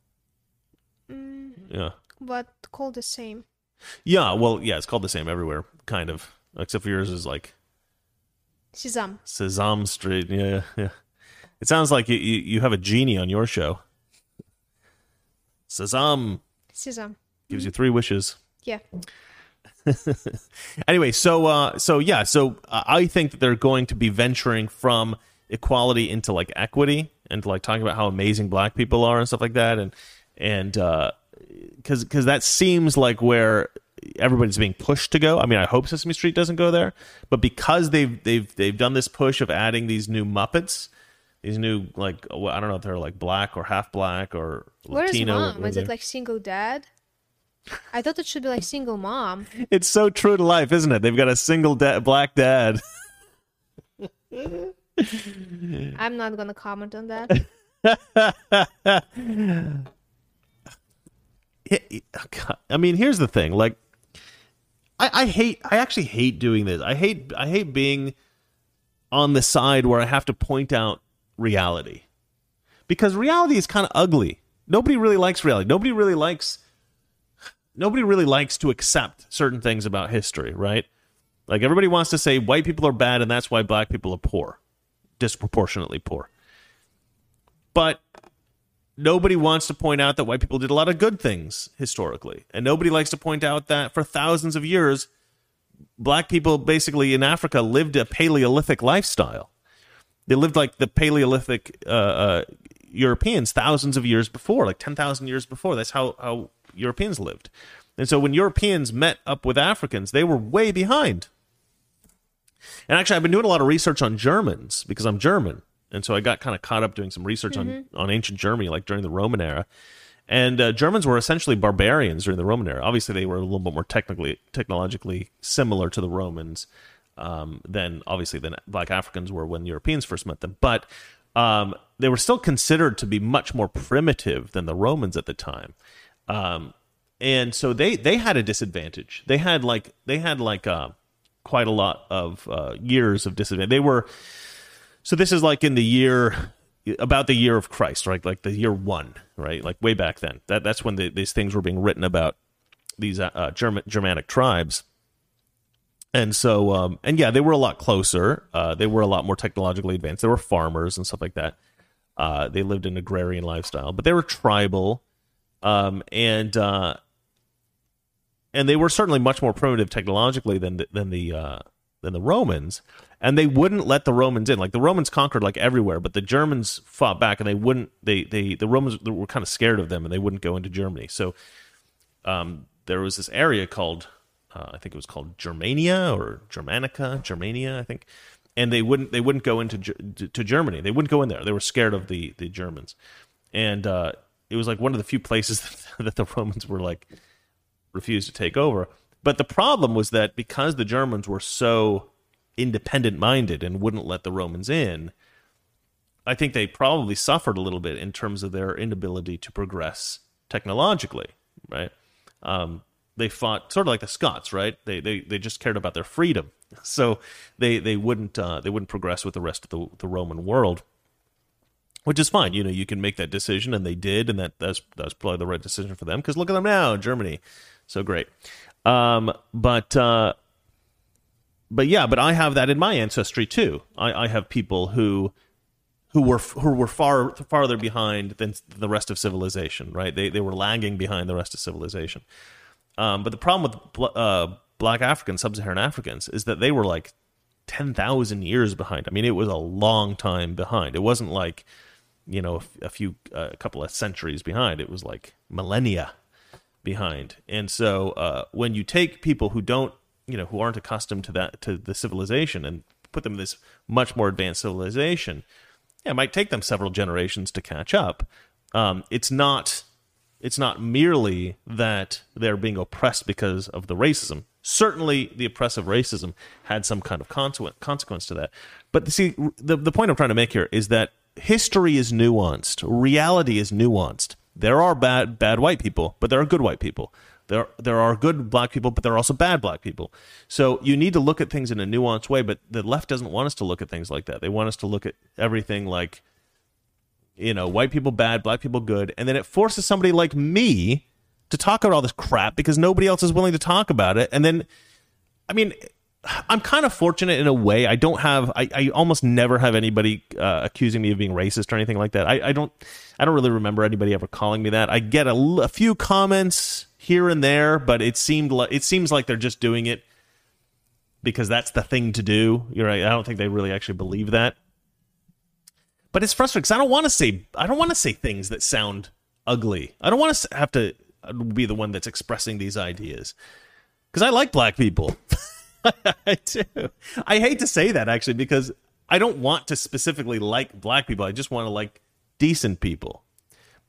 Yeah. But called the same. Yeah, well, yeah, it's called the same everywhere, kind of. Except for yours is like Sesam. Sesame Street. Yeah, yeah. It sounds like you, you, you have a genie on your show. Sesame Sesam. gives you three wishes. Yeah. anyway, so uh, so yeah, so uh, I think that they're going to be venturing from equality into like equity and like talking about how amazing black people are and stuff like that, and and because because that seems like where everybody's being pushed to go. I mean, I hope Sesame Street doesn't go there, but because they've they've they've done this push of adding these new Muppets. These new like I don't know if they're like black or half black or is Latino. mom? Is it like single dad? I thought it should be like single mom. It's so true to life, isn't it? They've got a single da- black dad. I'm not gonna comment on that. Oh. I mean, here's the thing. Like, I, I hate. I actually hate doing this. I hate. I hate being on the side where I have to point out reality, because reality is kind of ugly. Nobody really likes reality. Nobody really likes. Nobody really likes to accept certain things about history, right? Like everybody wants to say white people are bad and that's why black people are poor, disproportionately poor. But nobody wants to point out that white people did a lot of good things historically. And nobody likes to point out that for thousands of years, black people basically in Africa lived a Paleolithic lifestyle. They lived like the Paleolithic uh, uh, Europeans thousands of years before, like 10,000 years before. That's how, how Europeans lived. And so when Europeans met up with Africans, they were way behind. And actually, I've been doing a lot of research on Germans because I'm German, and so I got kind of caught up doing some research on on ancient Germany, like during the Roman era. And uh, Germans were essentially barbarians during the Roman era. Obviously, they were a little bit more technically technologically similar to the Romans um, than obviously than Black Africans were when Europeans first met them, but um, they were still considered to be much more primitive than the Romans at the time. Um, and so they they had a disadvantage. They had like they had like uh, quite a lot of uh, years of disadvantage. They were so this is like in the year about the year of Christ, right? Like the year one, right? Like way back then. That that's when the, these things were being written about these uh, uh, German Germanic tribes. And so, um, and yeah, they were a lot closer. Uh, they were a lot more technologically advanced. They were farmers and stuff like that. Uh, they lived an agrarian lifestyle, but they were tribal, um, and uh, and they were certainly much more primitive technologically than the, than the uh, than the Romans. And they wouldn't let the Romans in. Like the Romans conquered like everywhere, but the Germans fought back, and they wouldn't. They they the Romans were kind of scared of them, and they wouldn't go into Germany. So um, there was this area called uh, I think it was called Germania or Germanica, Germania, I think, and they wouldn't they wouldn't go into to Germany. They wouldn't go in there. They were scared of the the Germans, and uh, it was like one of the few places that the Romans were like refused to take over. But the problem was that because the Germans were so independent minded and wouldn't let the Romans in, I think they probably suffered a little bit in terms of their inability to progress technologically, right? Um, they fought sort of like the Scots, right? They they they just cared about their freedom, so they they wouldn't uh, they wouldn't progress with the rest of the the Roman world, which is fine. You know, you can make that decision, and they did, and that that's that's probably the right decision for them. Because look at them now, Germany, so great. Um, but uh, but yeah, but I have that in my ancestry too. I, I have people who who were who were far farther behind than the rest of civilization. Right? They they were lagging behind the rest of civilization. Um, but the problem with uh, Black Africans, Sub-Saharan Africans, is that they were like ten thousand years behind. I mean, it was a long time behind. It wasn't like you know a, few uh, a couple of centuries behind. It was like millennia behind. And so uh, when you take people who don't, you know, who aren't accustomed to that to the civilization and put them in this much more advanced civilization, yeah, it might take them several generations to catch up. Um, it's not it's not merely that they're being oppressed because of the racism. Certainly, the oppressive racism had some kind of consequence to that. But see, the the point I'm trying to make here is that history is nuanced. Reality is nuanced. There are bad bad white people, but there are good white people. There there are good black people, but there are also bad black people. So you need to look at things in a nuanced way. But the left doesn't want us to look at things like that. They want us to look at everything like, you know, white people bad, black people good, and then it forces somebody like me to talk about all this crap because nobody else is willing to talk about it. And then, I mean, I'm kind of fortunate in a way. I don't have, I, I almost never have anybody uh, accusing me of being racist or anything like that. I, I don't, I don't really remember anybody ever calling me that. I get a few comments here and there, but it seemed like it seems like they're just doing it because that's the thing to do. You're right. I don't think they really actually believe that. But it's frustrating because I don't want to say, I don't want to say things that sound ugly. I don't want to have to uh, be the one that's expressing these ideas because I like black people. I do. I hate to say that actually because I don't want to specifically like black people. I just want to like decent people.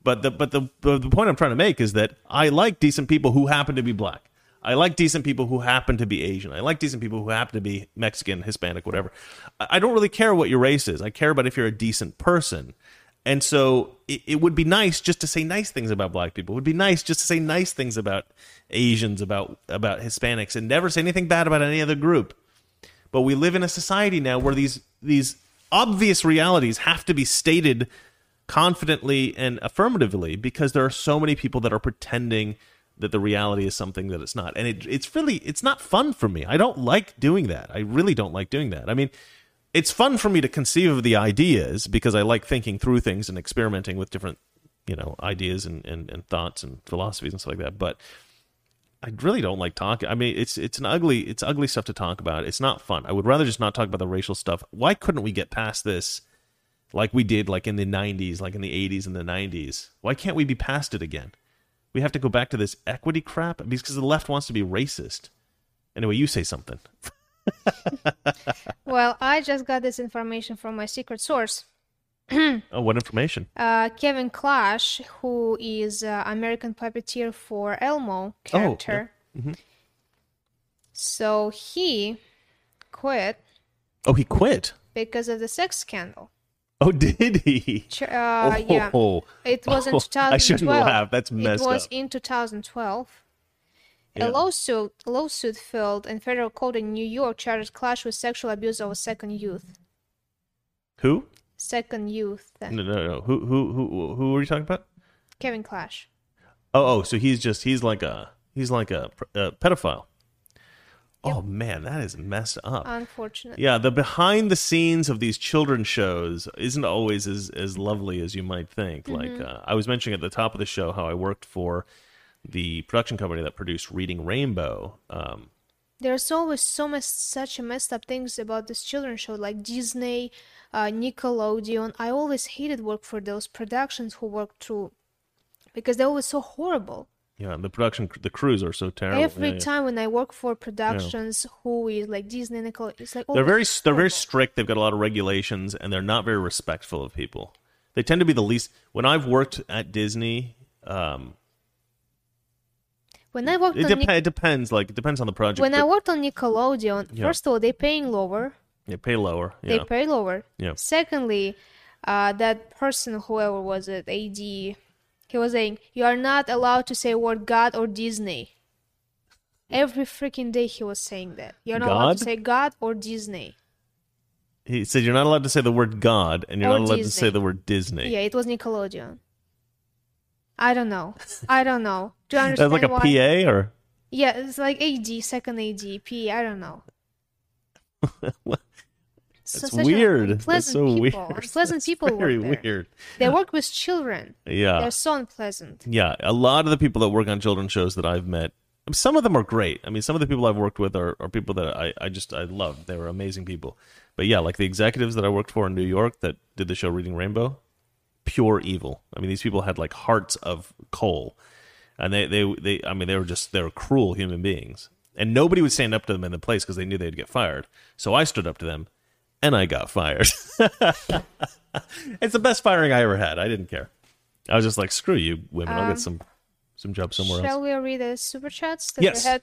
But the but the the the point I'm trying to make is that I like decent people who happen to be black. I like decent people who happen to be Asian. I like decent people who happen to be Mexican, Hispanic, whatever. I I don't really care what your race is. I care about if you're a decent person. And so it, it would be nice just to say nice things about black people. It would be nice just to say nice things about Asians, about about Hispanics, and never say anything bad about any other group. But we live in a society now where these these obvious realities have to be stated confidently and affirmatively because there are so many people that are pretending that the reality is something that it's not. And it, it's really it's not fun for me. I don't like doing that. I really don't like doing that. I mean, it's fun for me to conceive of the ideas because I like thinking through things and experimenting with different, you know, ideas and, and, and thoughts and philosophies and stuff like that. But I really don't like talking. I mean, it's it's an ugly it's ugly stuff to talk about. It's not fun. I would rather just not talk about the racial stuff. Why couldn't we get past this like we did like in the 90s, like in the 80s and the 90s? Why can't we be past it again? We have to go back to this equity crap because the left wants to be racist. Anyway, you say something. Well, I just got this information from my secret source. Oh, what information? Uh, Kevin Clash, who is uh, American puppeteer for Elmo character. So he quit Oh, he quit. because of the sex scandal. Oh, did he? Ch- Uh, yeah. Oh. It was in Oh, 2012. I shouldn't laugh. That's messed up. It was up. in 2012. Yeah. A lawsuit lawsuit filed in federal court in New York charged Clash with sexual abuse of a second youth. Who? Second youth. Then. No, no, no. Who, who, who, who are you talking about? Kevin Clash. Oh, oh, so he's just he's like a he's like a, a pedophile. Oh man, that is messed up. Unfortunately. Yeah, the behind the scenes of these children's shows isn't always as as lovely as you might think. Like uh, I was mentioning at the top of the show how I worked for the production company that produced Reading Rainbow. Um, There's always so much such messed up things about this children's show, like Disney, uh, Nickelodeon. I always hated work for those productions who worked through because they're always so horrible. Yeah, the production the crews are so terrible. Every Yeah, yeah. time when I work for productions who is like Disney, Nickelodeon, it's like they're very they're very strict. They've got a lot of regulations, and they're not very respectful of people. They tend to be the least. When I've worked at Disney, um, When I worked it, on dep- Nic- it depends. Like it depends on the project. when I worked on Nickelodeon, Yeah. first of all, they're paying lower. they pay lower. They pay lower. Yeah. Secondly, uh, that person, whoever was it, AD, he was saying, "You are not allowed to say word God or Disney." Every freaking day he was saying that. You're not allowed to say God or Disney. he said you're not allowed to say the word God, and you're Or not allowed to say the word Disney. Yeah, it was Nickelodeon. I don't know. I don't know. Do you understand? That's like a why? PA or Yeah, it's like AD, second AD, P. I don't know. That's such weird. That's Unpleasant so people. weird. Pleasant people very weird. They work with children. Yeah. They're so unpleasant. Yeah, a lot of the people that work on children's shows that I've met, some of them are great. I mean, some of the people I've worked with are, are people that I, I just I love. They were amazing people. But yeah, like the executives that I worked for in New York that did the show Reading Rainbow, pure evil. I mean, these people had like hearts of coal, and they they they I mean they were just they were cruel human beings, and nobody would stand up to them in the place because they knew they'd get fired. So I stood up to them, and I got fired. it's the best firing I ever had. I didn't care. I was just like, screw you, women. I'll get some some job somewhere else. Um, Shall we read the super chats that Yes. we had?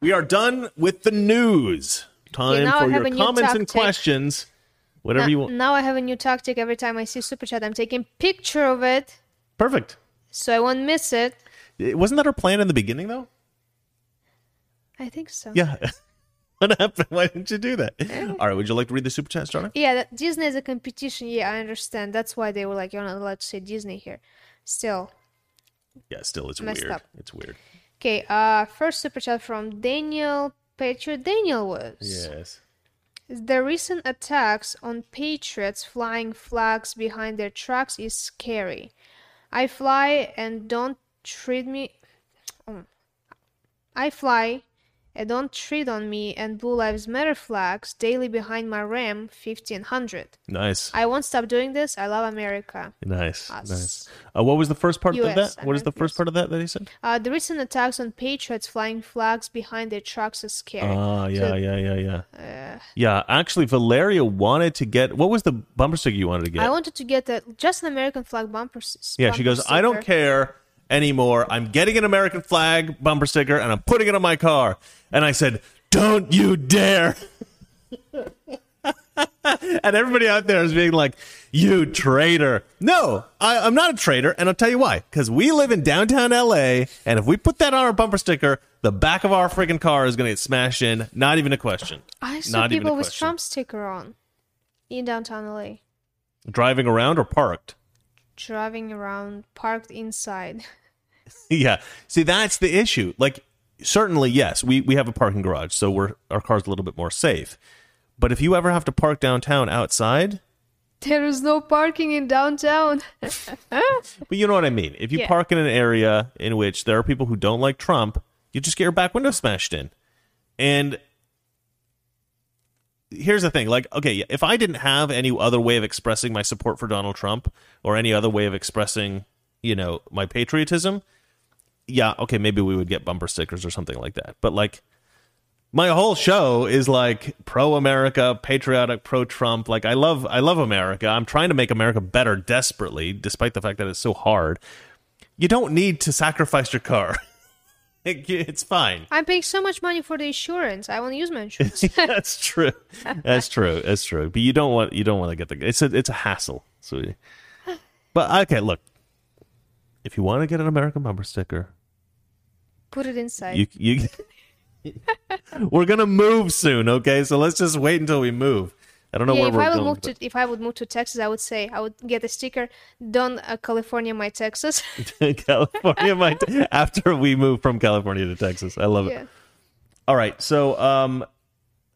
We are done with the news. Time I for your comments and questions. Whatever now, you want. now I have a new tactic. Every time I see super chat, I'm taking picture of it Perfect. so I won't miss it. It- Wasn't that our plan in the beginning, though? I think so. Yeah. what happened? Why didn't you do that? All right. Would you like to read the super chat, Starter? Yeah, that Disney is a competition. Yeah, I understand. That's why they were like, you're not allowed to say Disney here. Still. Yeah. Still, it's Messed weird. up. It's weird. Okay, uh, first super chat from Daniel Patriot. Daniel was. Yes. The recent attacks on patriots flying flags behind their trucks is scary. I fly and don't treat me. um, I fly and don't tread on me and Blue Lives Matter flags daily behind my Ram 1500. Nice. I won't stop doing this. I love America. Nice. Us. Nice. Uh, what was the first part of US, that? What is the first part of that that he said? Uh, the recent attacks on patriots flying flags behind their trucks is scary. Ah, yeah, So- yeah, yeah, yeah. yeah, actually, Valeria wanted to get. What was the bumper sticker you wanted to get? I wanted to get the, just an American flag bumper. yeah, she bumper goes, I don't care anymore. I'm getting an American flag bumper sticker and I'm putting it on my car. And I said, Don't you dare. and everybody out there is being like, You traitor. No, I, I'm not a traitor. And I'll tell you why. Because we live in downtown LA. And if we put that on our bumper sticker, the back of our freaking car is going to get smashed in. Not even a question. I saw Not people with question. Trump sticker on in downtown LA, Driving around or parked? driving around, parked inside. yeah. See, that's the issue. Like, certainly, yes, we, we have a parking garage, so we're our car's a little bit more safe. But if you ever have to park downtown outside, There is no parking in downtown. but you know what I mean. If you Yeah. park in an area in which there are people who don't like Trump, you just get your back window smashed in. And here's the thing like okay if i didn't have any other way of expressing my support for donald trump or any other way of expressing you know my patriotism yeah okay maybe we would get bumper stickers or something like that but like my whole show is like pro america patriotic pro trump like i love i love america i'm trying to make america better desperately despite the fact that it's so hard you don't need to sacrifice your car It- it's fine I'm paying so much money for the insurance. I want to use my insurance. that's true. That's true. That's true. But you don't want you don't want to get the it's a it's a hassle, sweetie. But okay, look. If you want to get an American bumper sticker, Put it inside. you you we're gonna move soon, okay? So let's just wait until we move. I don't know yeah, where if we're I would going. move to if I would move to Texas, I would say I would get a sticker. Don't uh, California my Texas. but California might after we move from California to Texas. I love it. yeah. All right, so um,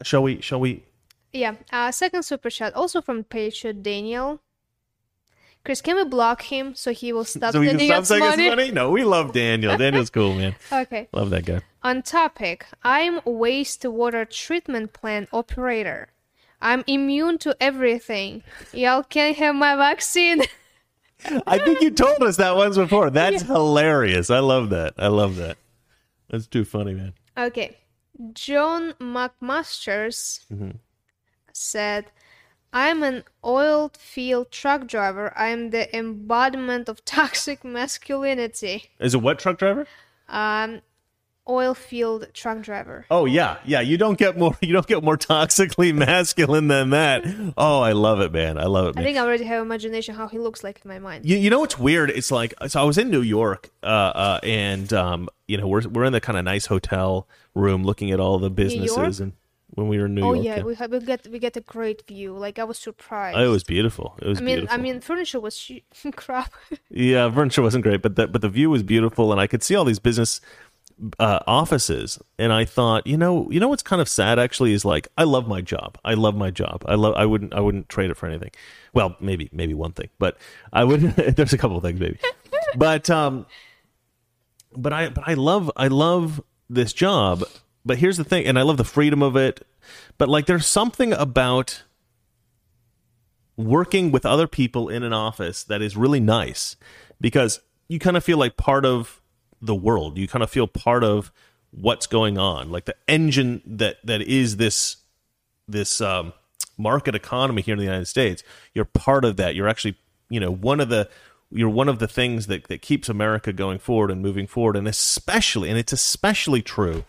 shall we? Shall we? Yeah. Uh, second super chat, also from Patriot Daniel. Chris, can we block him so he will stop so sending us money? money? No, we love Daniel. Daniel's cool, man. Okay. Love that guy. On topic, I'm wastewater treatment plant operator. I'm immune to everything. Y'all can have my vaccine. I think you told us that once before. That's hilarious. I love that. I love that. That's too funny, man. okay. John McMasters mm-hmm. said, I'm an oil field truck driver. I'm the embodiment of toxic masculinity. Is it what truck driver? Um, oil field truck driver. Oh yeah, yeah. You don't get more. You don't get more toxically masculine than that. Oh, I love it, man. I love it, I think I already have imagination how he looks like in my mind. You, you know what's weird? It's like so. I was in New York, uh, uh, and um, you know, we're we're in the kind of nice hotel room, looking at all the businesses, and when we were in New oh York, yeah, we have we get we get a great view. Like I was surprised. Oh, it was beautiful. It was I mean, beautiful. I mean, furniture was sh- crap. Yeah, furniture wasn't great, but the but the view was beautiful, and I could see all these business uh, offices, and I thought, you know, you know what's kind of sad actually is like I love my job. I love my job. I love. I wouldn't. I wouldn't trade it for anything. Well, maybe maybe one thing, but I would. there's a couple of things, maybe, but um, but I but I love I love this job. But here's the thing, and I love the freedom of it. But like, there's something about working with other people in an office that is really nice because you kind of feel like part of the world. You kind of feel part of what's going on, like the engine that that is this this um, market economy here in the United States. You're part of that. You're actually, you know, one of the you're one of the things that that keeps America going forward and moving forward, and especially, and it's especially true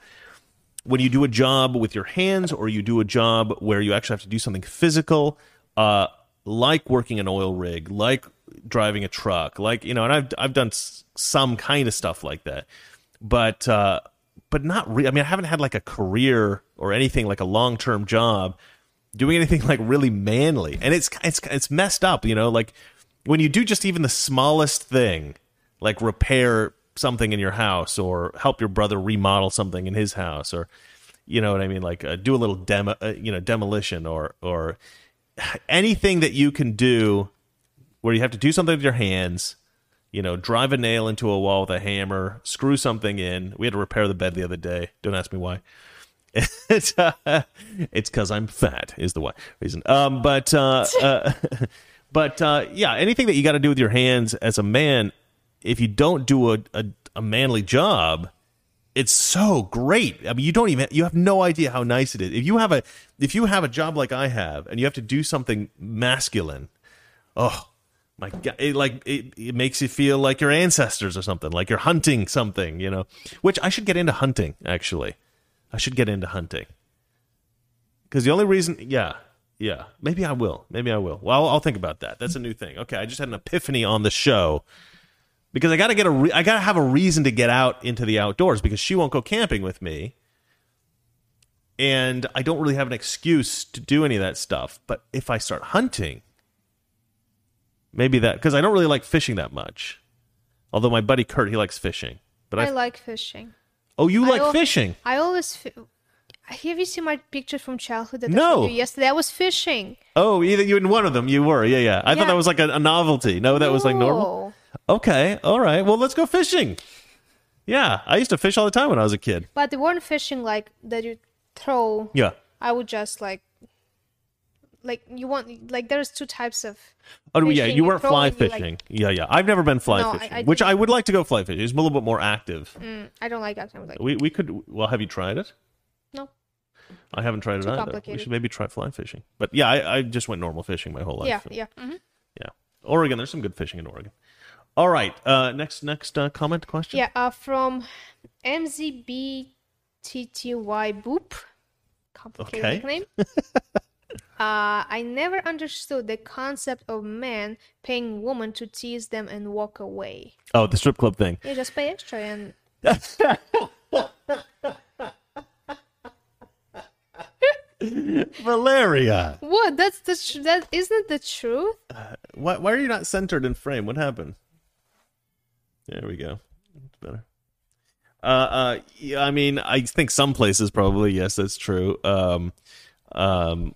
when you do a job with your hands or you do a job where you actually have to do something physical, uh, like working an oil rig, like driving a truck, like you know, and I've I've done s- some kind of stuff like that, but uh, but not. Re- I mean, I haven't had like a career or anything like a long term job doing anything like really manly, and it's it's it's messed up. You know, like when you do just even the smallest thing, like repair something in your house or help your brother remodel something in his house or you know what I mean, like uh, do a little demo, uh, you know, demolition or or anything that you can do where you have to do something with your hands. You know, drive a nail into a wall with a hammer, screw something in. We had to repair the bed the other day. Don't ask me why. it's uh, it's because I'm fat is the why reason. Um, but uh, uh, but uh, yeah, anything that you got to do with your hands as a man, if you don't do a, a a manly job, it's so great. I mean, you don't even you have no idea how nice it is. If you have a if you have a job like I have and you have to do something masculine, oh my god, it like it, it makes you feel like your ancestors or something, like you're hunting something, you know. Which I should get into hunting actually. I should get into hunting. Cuz the only reason, yeah. Yeah, maybe I will. Maybe I will. Well, I'll, I'll think about that. That's a new thing. Okay, I just had an epiphany on the show because I got to get a re- I got to have a reason to get out into the outdoors because she won't go camping with me. And I don't really have an excuse to do any of that stuff. But if I start hunting, maybe that cuz I don't really like fishing that much. Although my buddy Kurt he likes fishing. But I, I like fishing. Oh, you I like al- fishing? I always. Fi- have you seen my pictures from childhood? That I No. showed you yesterday I was fishing. Oh, either you in one of them you were. Yeah, yeah. I thought that was like a, a novelty. No, that was like normal. Okay. All right. Well, let's go fishing. Yeah, I used to fish all the time when I was a kid. But they weren't fishing like that. You throw. Yeah. I would just like. Like you want like there's two types of. Oh yeah, you weren't fly you, like- fishing. yeah, yeah. I've never been fly No, fishing, I which didn't. I would like to go fly fishing. It's a little bit more active. Mm, I don't like that like. We we could. Well, have you tried it? No. I haven't tried it Too either. We should maybe try fly fishing. But yeah, I, I just went normal fishing my whole life. Yeah, yeah. hmm yeah. Oregon, there's some good fishing in Oregon. All right. Uh, next next uh, comment question. Yeah, uh, from MZBTTY Boop. Complicated Okay. nickname. uh, I never understood the concept of men paying women to tease them and walk away. Oh, the strip club thing. You just pay extra and Valeria, what? That's the tr- that isn't the truth. why why are you not centered in frame? What happened? There we go. That's better. Uh, uh, yeah, I mean, I think some places probably yes, that's true. Um, um,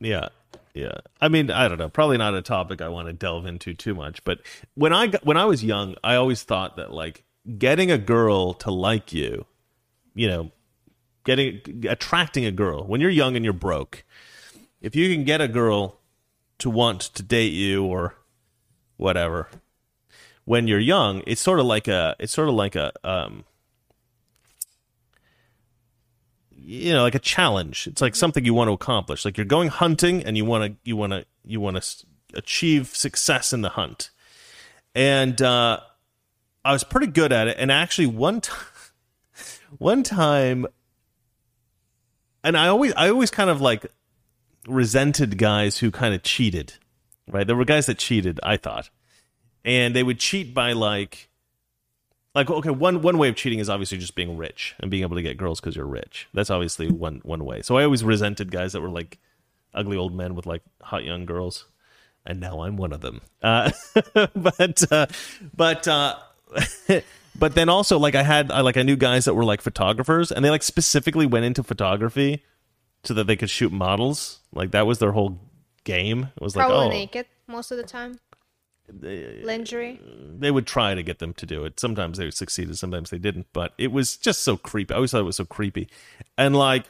yeah, yeah. I mean, I don't know. Probably not a topic I want to delve into too much. But when I got, when I was young, I always thought that like getting a girl to like you, you know, getting attracting a girl when you're young and you're broke, if you can get a girl to want to date you or whatever. When you're young it's sort of like a it's sort of like a um you know like a challenge. It's like something you want to accomplish. Like you're going hunting and you want to you want to you want to achieve success in the hunt. And uh i was pretty good at it. And actually one time one time and i always i always kind of like resented guys who kind of cheated right? There were guys that cheated i thought. And they would cheat by like like okay one one way of cheating is obviously just being rich and being able to get girls because you're rich. That's obviously one one way. So i always resented guys that were like ugly old men with like hot young girls. And now i'm one of them. Uh, but uh, but uh, but then also like i had I, like i knew guys that were like photographers and they like specifically went into photography so that they could shoot models. Like that was their whole game it was like Probably oh naked most of the time. Lingerie. they would try to get them to do it. Sometimes they succeeded, sometimes they didn't. But it was just so creepy. I always thought it was so creepy, and like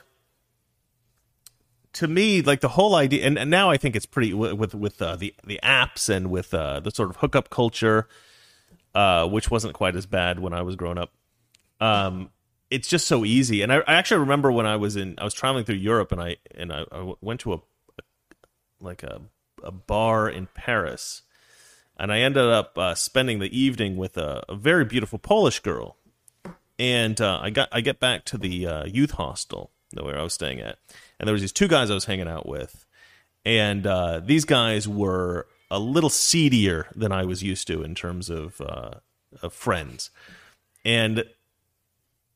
to me, like the whole idea, and, and now I think it's pretty with with uh, the the apps and with uh, the sort of hookup culture, uh, which wasn't quite as bad when I was growing up. Um, it's just so easy, and I, I actually remember when I was in, I was traveling through Europe, and I and I, I went to a like a a bar in Paris. And I ended up uh, spending the evening with a, a very beautiful Polish girl. And uh, I got I get back to the uh, youth hostel where I was staying at, and there was these two guys I was hanging out with, and uh, these guys were a little seedier than I was used to in terms of, uh, of friends, and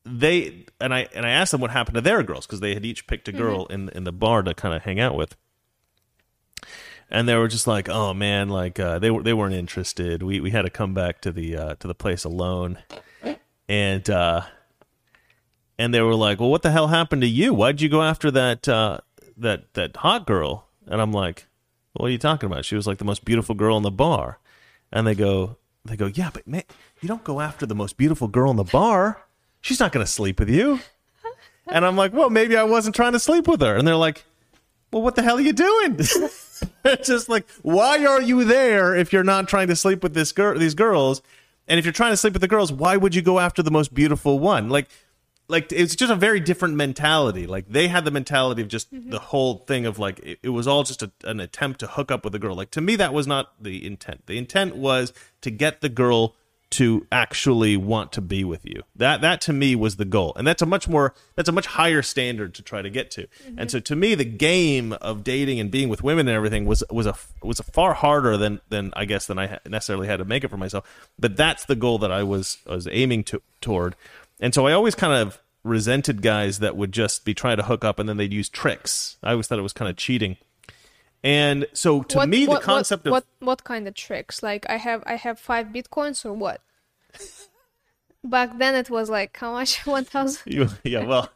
they and I and I asked them what happened to their girls because they had each picked a girl in in the bar to kind of hang out with, and they were just like, "Oh man, like uh, they were they weren't interested. We we had to come back to the uh, to the place alone, and uh, and they were like, "Well, what the hell happened to you? Why'd you go after that uh, that that hot girl?" And I'm like, "What are you talking about? She was like the most beautiful girl in the bar." And they go, they go, "Yeah, but man, you don't go after the most beautiful girl in the bar. She's not going to sleep with you." And I'm like, "Well, maybe I wasn't trying to sleep with her." And they're like, "Well, what the hell are you doing?" it's just like, why are you there if you're not trying to sleep with this girl, these girls? And if you're trying to sleep with the girls, why would you go after the most beautiful one? Like, like it's just a very different mentality. Like they had the mentality of just mm-hmm. the whole thing of like it, it was all just a, an attempt to hook up with a girl. Like to me, that was not the intent. The intent was to get the girl to actually want to be with you. That that to me was the goal. And that's a much more that's a much higher standard to try to get to. And mm-hmm. so to me the game of dating and being with women and everything was was a was a far harder than than I guess than I necessarily had to make it for myself. But that's the goal that I was was aiming to toward. And so I always kind of resented guys that would just be trying to hook up and then they'd use tricks. I always thought it was kind of cheating. And so to what, me what, the concept what, of what what kind of tricks? Like I have I have five bitcoins or what? Back then it was like how much? One thousand. Yeah, well,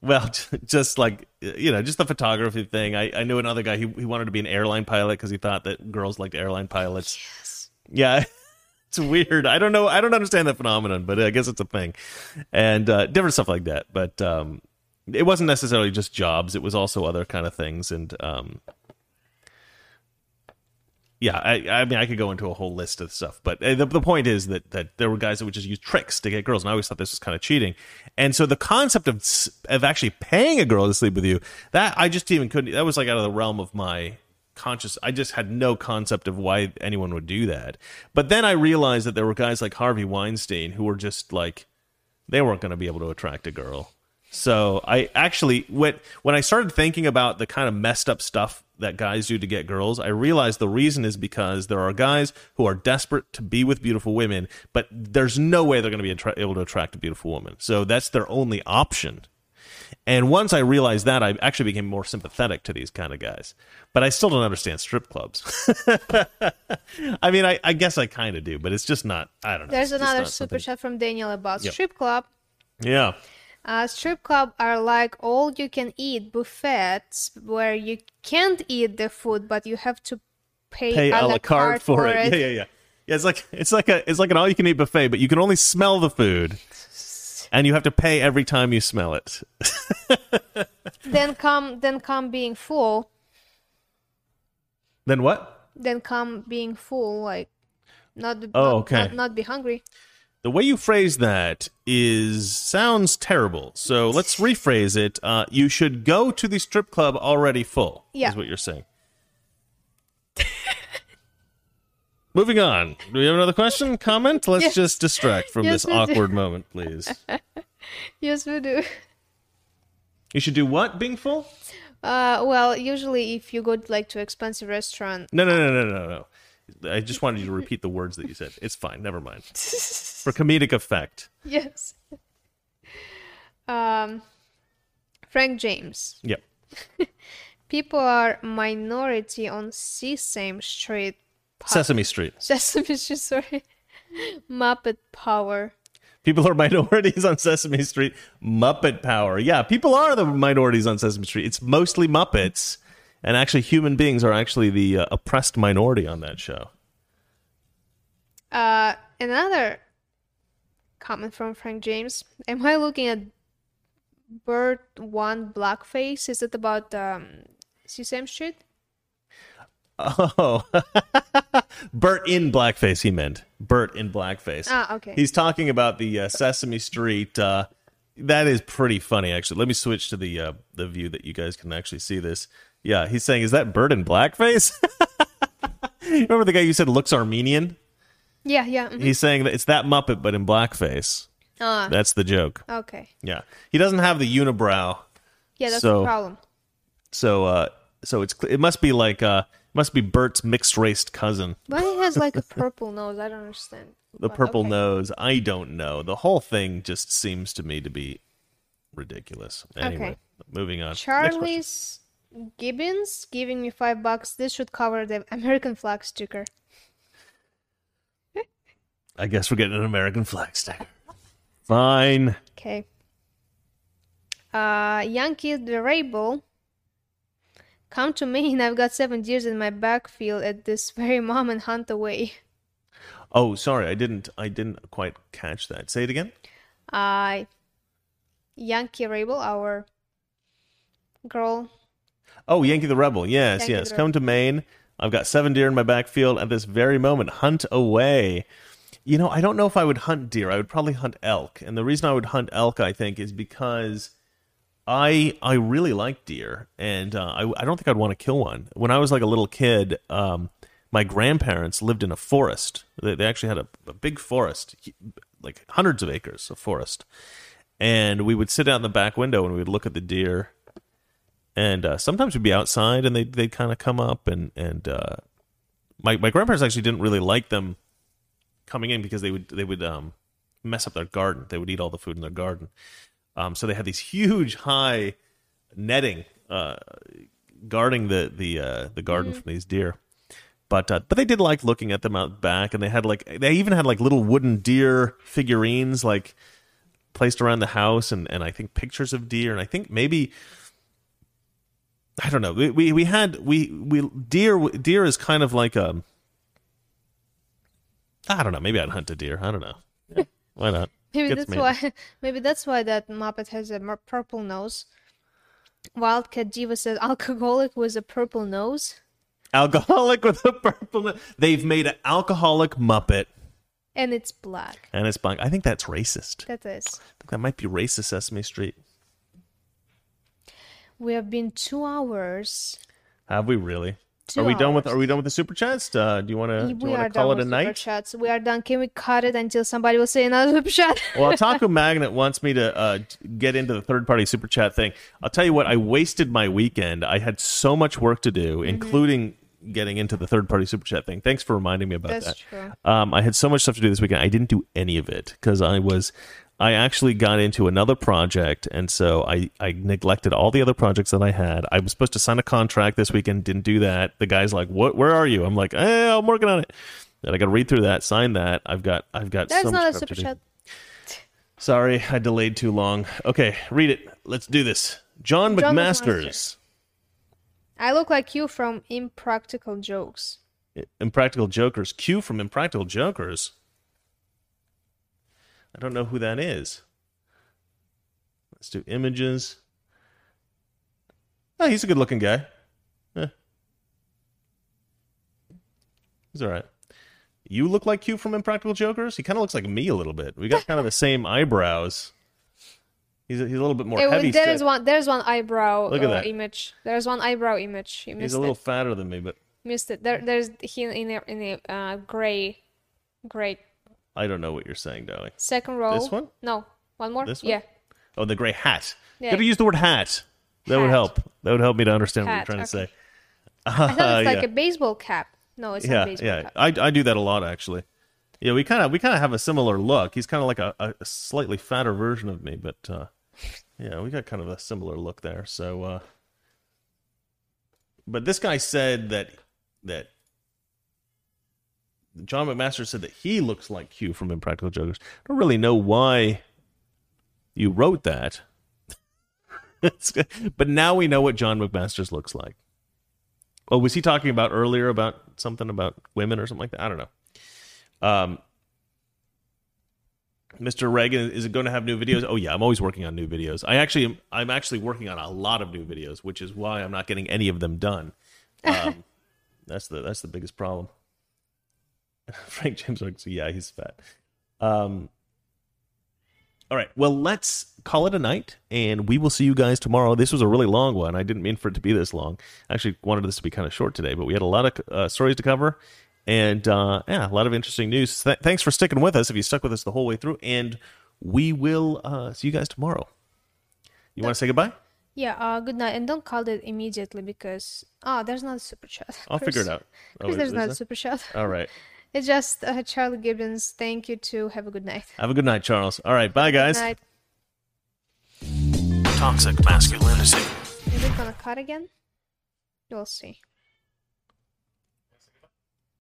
well, just like you know, just the photography thing. I, I knew another guy. He he wanted to be an airline pilot because he thought that girls liked airline pilots. Yes. Yeah, it's weird. I don't know. I don't understand that phenomenon, but I guess it's a thing, and uh, different stuff like that. But um, it wasn't necessarily just jobs. It was also other kind of things, and um, yeah, I, I mean, I could go into a whole list of stuff, but uh, the, the point is that that there were guys that would just use tricks to get girls, and I always thought this was kind of cheating. And so the concept of of actually paying a girl to sleep with you, that I just even couldn't. That was like out of the realm of my conscious. I just had no concept of why anyone would do that. But then I realized that there were guys like Harvey Weinstein who were just like they weren't going to be able to attract a girl. So I actually when when I started thinking about the kind of messed up stuff that guys do to get girls, I realized the reason is because there are guys who are desperate to be with beautiful women, but there's no way they're going to be attra- able to attract a beautiful woman. So that's their only option. And once I realized that, I actually became more sympathetic to these kind of guys. But I still don't understand strip clubs. I mean, I, I guess I kind of do, but it's just not. I don't know. There's another super something- chat from Daniel about Yep. strip club. Yeah. Uh, strip club are like all you can eat buffets where you can't eat the food but you have to pay, pay a la carte for it. Yeah, yeah, yeah. Yeah, it's like it's like a it's like an all you can eat buffet, but you can only smell the food, and you have to pay every time you smell it. Then come then come being full. then what? Then come being full like not Oh, okay. not, not be hungry. The way you phrase that is sounds terrible. So let's rephrase it. Uh, you should go to the strip club already full. Yeah. is what you're saying. Moving on. Do we have another question? Comment? Let's Yes. just distract from Yes, this we do. awkward moment, please. Yes, we do. You should do what? Being full? Uh, well, usually if you go like to expensive restaurant, No, no, no, no, no, no. I just wanted you to repeat the words that you said. It's fine. Never mind. For comedic effect. yes. um, Frank James. Yep. People are minority on Sesame Street. Sesame Street. Sesame Street, sorry. Muppet Power. People are minorities on Sesame Street. Muppet power. Yeah, people are the minorities on Sesame Street. It's mostly Muppets. And actually, human beings are actually the uh, oppressed minority on that show. Uh, another comment from Frank James. Am I looking at Bird One Blackface? Is it about um, Sesame Street? Oh, Bert in blackface. He meant Bert in blackface. Ah, okay. He's talking about the uh, Sesame Street. Uh, that is pretty funny, actually. Let me switch to the uh, the view that you guys can actually see this. Yeah, he's saying, "Is that Bert in blackface?" Remember the guy you said looks Armenian? Yeah, yeah. mhm. He's saying that it's that Muppet, but in blackface. Ah, That's the joke. okay. Yeah, he doesn't have the unibrow, Yeah, that's So- the problem. so uh, so it's it must be like uh must be Bert's mixed raced cousin. But he has like a purple nose. I don't understand. The But purple okay. nose. I don't know. The whole thing just seems to me to be ridiculous. Anyway, Okay. moving on. Charlie's Gibbons giving me five bucks. This should cover the American flag sticker. I guess we're getting an American flag sticker. Fine. Okay. Uh, Yankee the Rabel. Come to me, and I've got seven deers in my backfield at this very moment. Hunt away. Oh, sorry, I didn't. I didn't quite catch that. Say it again. Uh, Yankee Rabel, our girl. Oh, Yankee the Rebel. Yes, Yankee yes. Come to Maine. I've got seven deer in my backfield at this very moment. Hunt away. You know, I don't know if I would hunt deer. I would probably hunt elk. And the reason I would hunt elk, I think, is because I I really like deer, and uh, I I don't think I'd want to kill one. When I was like a little kid, um, my grandparents lived in a forest. They, they actually had a, a big forest, like hundreds of acres of forest, and we would sit out in the back window and we would look at the deer and uh, sometimes we'd be outside and they'd, they'd kind of come up and and uh, my my grandparents actually didn't really like them coming in because they would they would um, mess up their garden. They would eat all the food in their garden. Um, so they had these huge high netting uh, guarding the the uh, the garden from these deer. But uh, but they did like looking at them out back, and they had like they even had like little wooden deer figurines like placed around the house, and and I think pictures of deer, and I think maybe I don't know. We we, we had we we deer deer is kind of like a I don't know. Maybe I'd hunt a deer. I don't know. Yeah, why not? Maybe Gets that's me. why. Maybe that's why that Muppet has a purple nose. Wildcat Diva says alcoholic with a purple nose, Alcoholic with a purple. They've made an alcoholic Muppet, and it's black. and it's black. I think that's racist. That is. I think that might be racist. Sesame Street. We have been two hours. Have we really? Two are we done with? Are we done with the super chats? Uh, do you want to? Do we you are call done it a with super night? chats. We are done. Can we cut it until somebody will say another super chat? well, Taco Magnet wants me to uh, get into the third party super chat thing. I'll tell you what, I wasted my weekend. I had so much work to do, Mm-hmm. including getting into the third party super chat thing. Thanks for reminding me about That's that. true. Um, I had so much stuff to do this weekend. I didn't do any of it because I was. I actually got into another project, and so I, I neglected all the other projects that I had. I was supposed to sign a contract this weekend, didn't do that. The guy's like, "What? Where are you?" I'm like, "Eh, I'm working on it." Then I got to read through that, sign that. I've got, I've got That's so not a super chat. Sorry, I delayed too long. Okay, read it. Let's do this. John, John McMasters. McMaster. I look like you from Impractical Jokes. Impractical Jokers. Q from Impractical Jokers. I don't know who that is. Let's do images. Oh, he's a good looking guy. Eh. He's all right. You look like Q from Impractical Jokers. He kind of looks like me a little bit. We got kind of the same eyebrows. He's a, he's a little bit more Eh, heavy. there is one. There's one eyebrow Look at uh, that. image. There's one eyebrow image. You He's a little it. fatter than me, but Missed it. There, there's he in a in a uh, gray, gray I don't know what you're saying, darling. second row. This one? No, one more. This one? Yeah. Oh, the gray hat. Yeah. Gotta use the word hat. That would help. That would help me to understand what Hat, you're trying to okay. say. I thought it's Uh, like yeah. a baseball cap. No, it's not yeah, a baseball yeah. cap. I, I do that a lot actually. Yeah, we kind of we kind of have a similar look. He's kind of like a, a slightly fatter version of me, but uh, yeah, we got kind of a similar look there. So, uh, but this guy said that that John McMaster said that he looks like Q from Impractical Jokers. I don't really know why you wrote that, but now we know what John McMaster's looks like. Oh, was he talking about earlier about something about women or something like that? I don't know. Um, Mr. Reagan, is it going to have new videos? Oh yeah, I'm always working on new videos. I actually, am, I'm actually working on a lot of new videos, which is why I'm not getting any of them done. Um, that's the that's the biggest problem. Frank James, like, so yeah, he's fat. Um, all right, well, let's call it a night, and we will see you guys tomorrow. This was a really long one. I didn't mean for it to be this long. I actually wanted this to be kind of short today, but we had a lot of uh, stories to cover, and uh, yeah, a lot of interesting news. Th- thanks for sticking with us. If you stuck with us the whole way through, and we will uh, see you guys tomorrow. You want to say goodbye? Yeah, uh, good night. And don't call it immediately because. Oh, there's not a super chat. I'll figure it out. Oh, Chris, there's not a super chat. All right. It's just uh, Charlie Gibbons. Thank you too. Have a good night. Have a good night, Charles. All right. Bye, guys. Good night. Toxic masculinity. Is it gonna cut again? We'll see.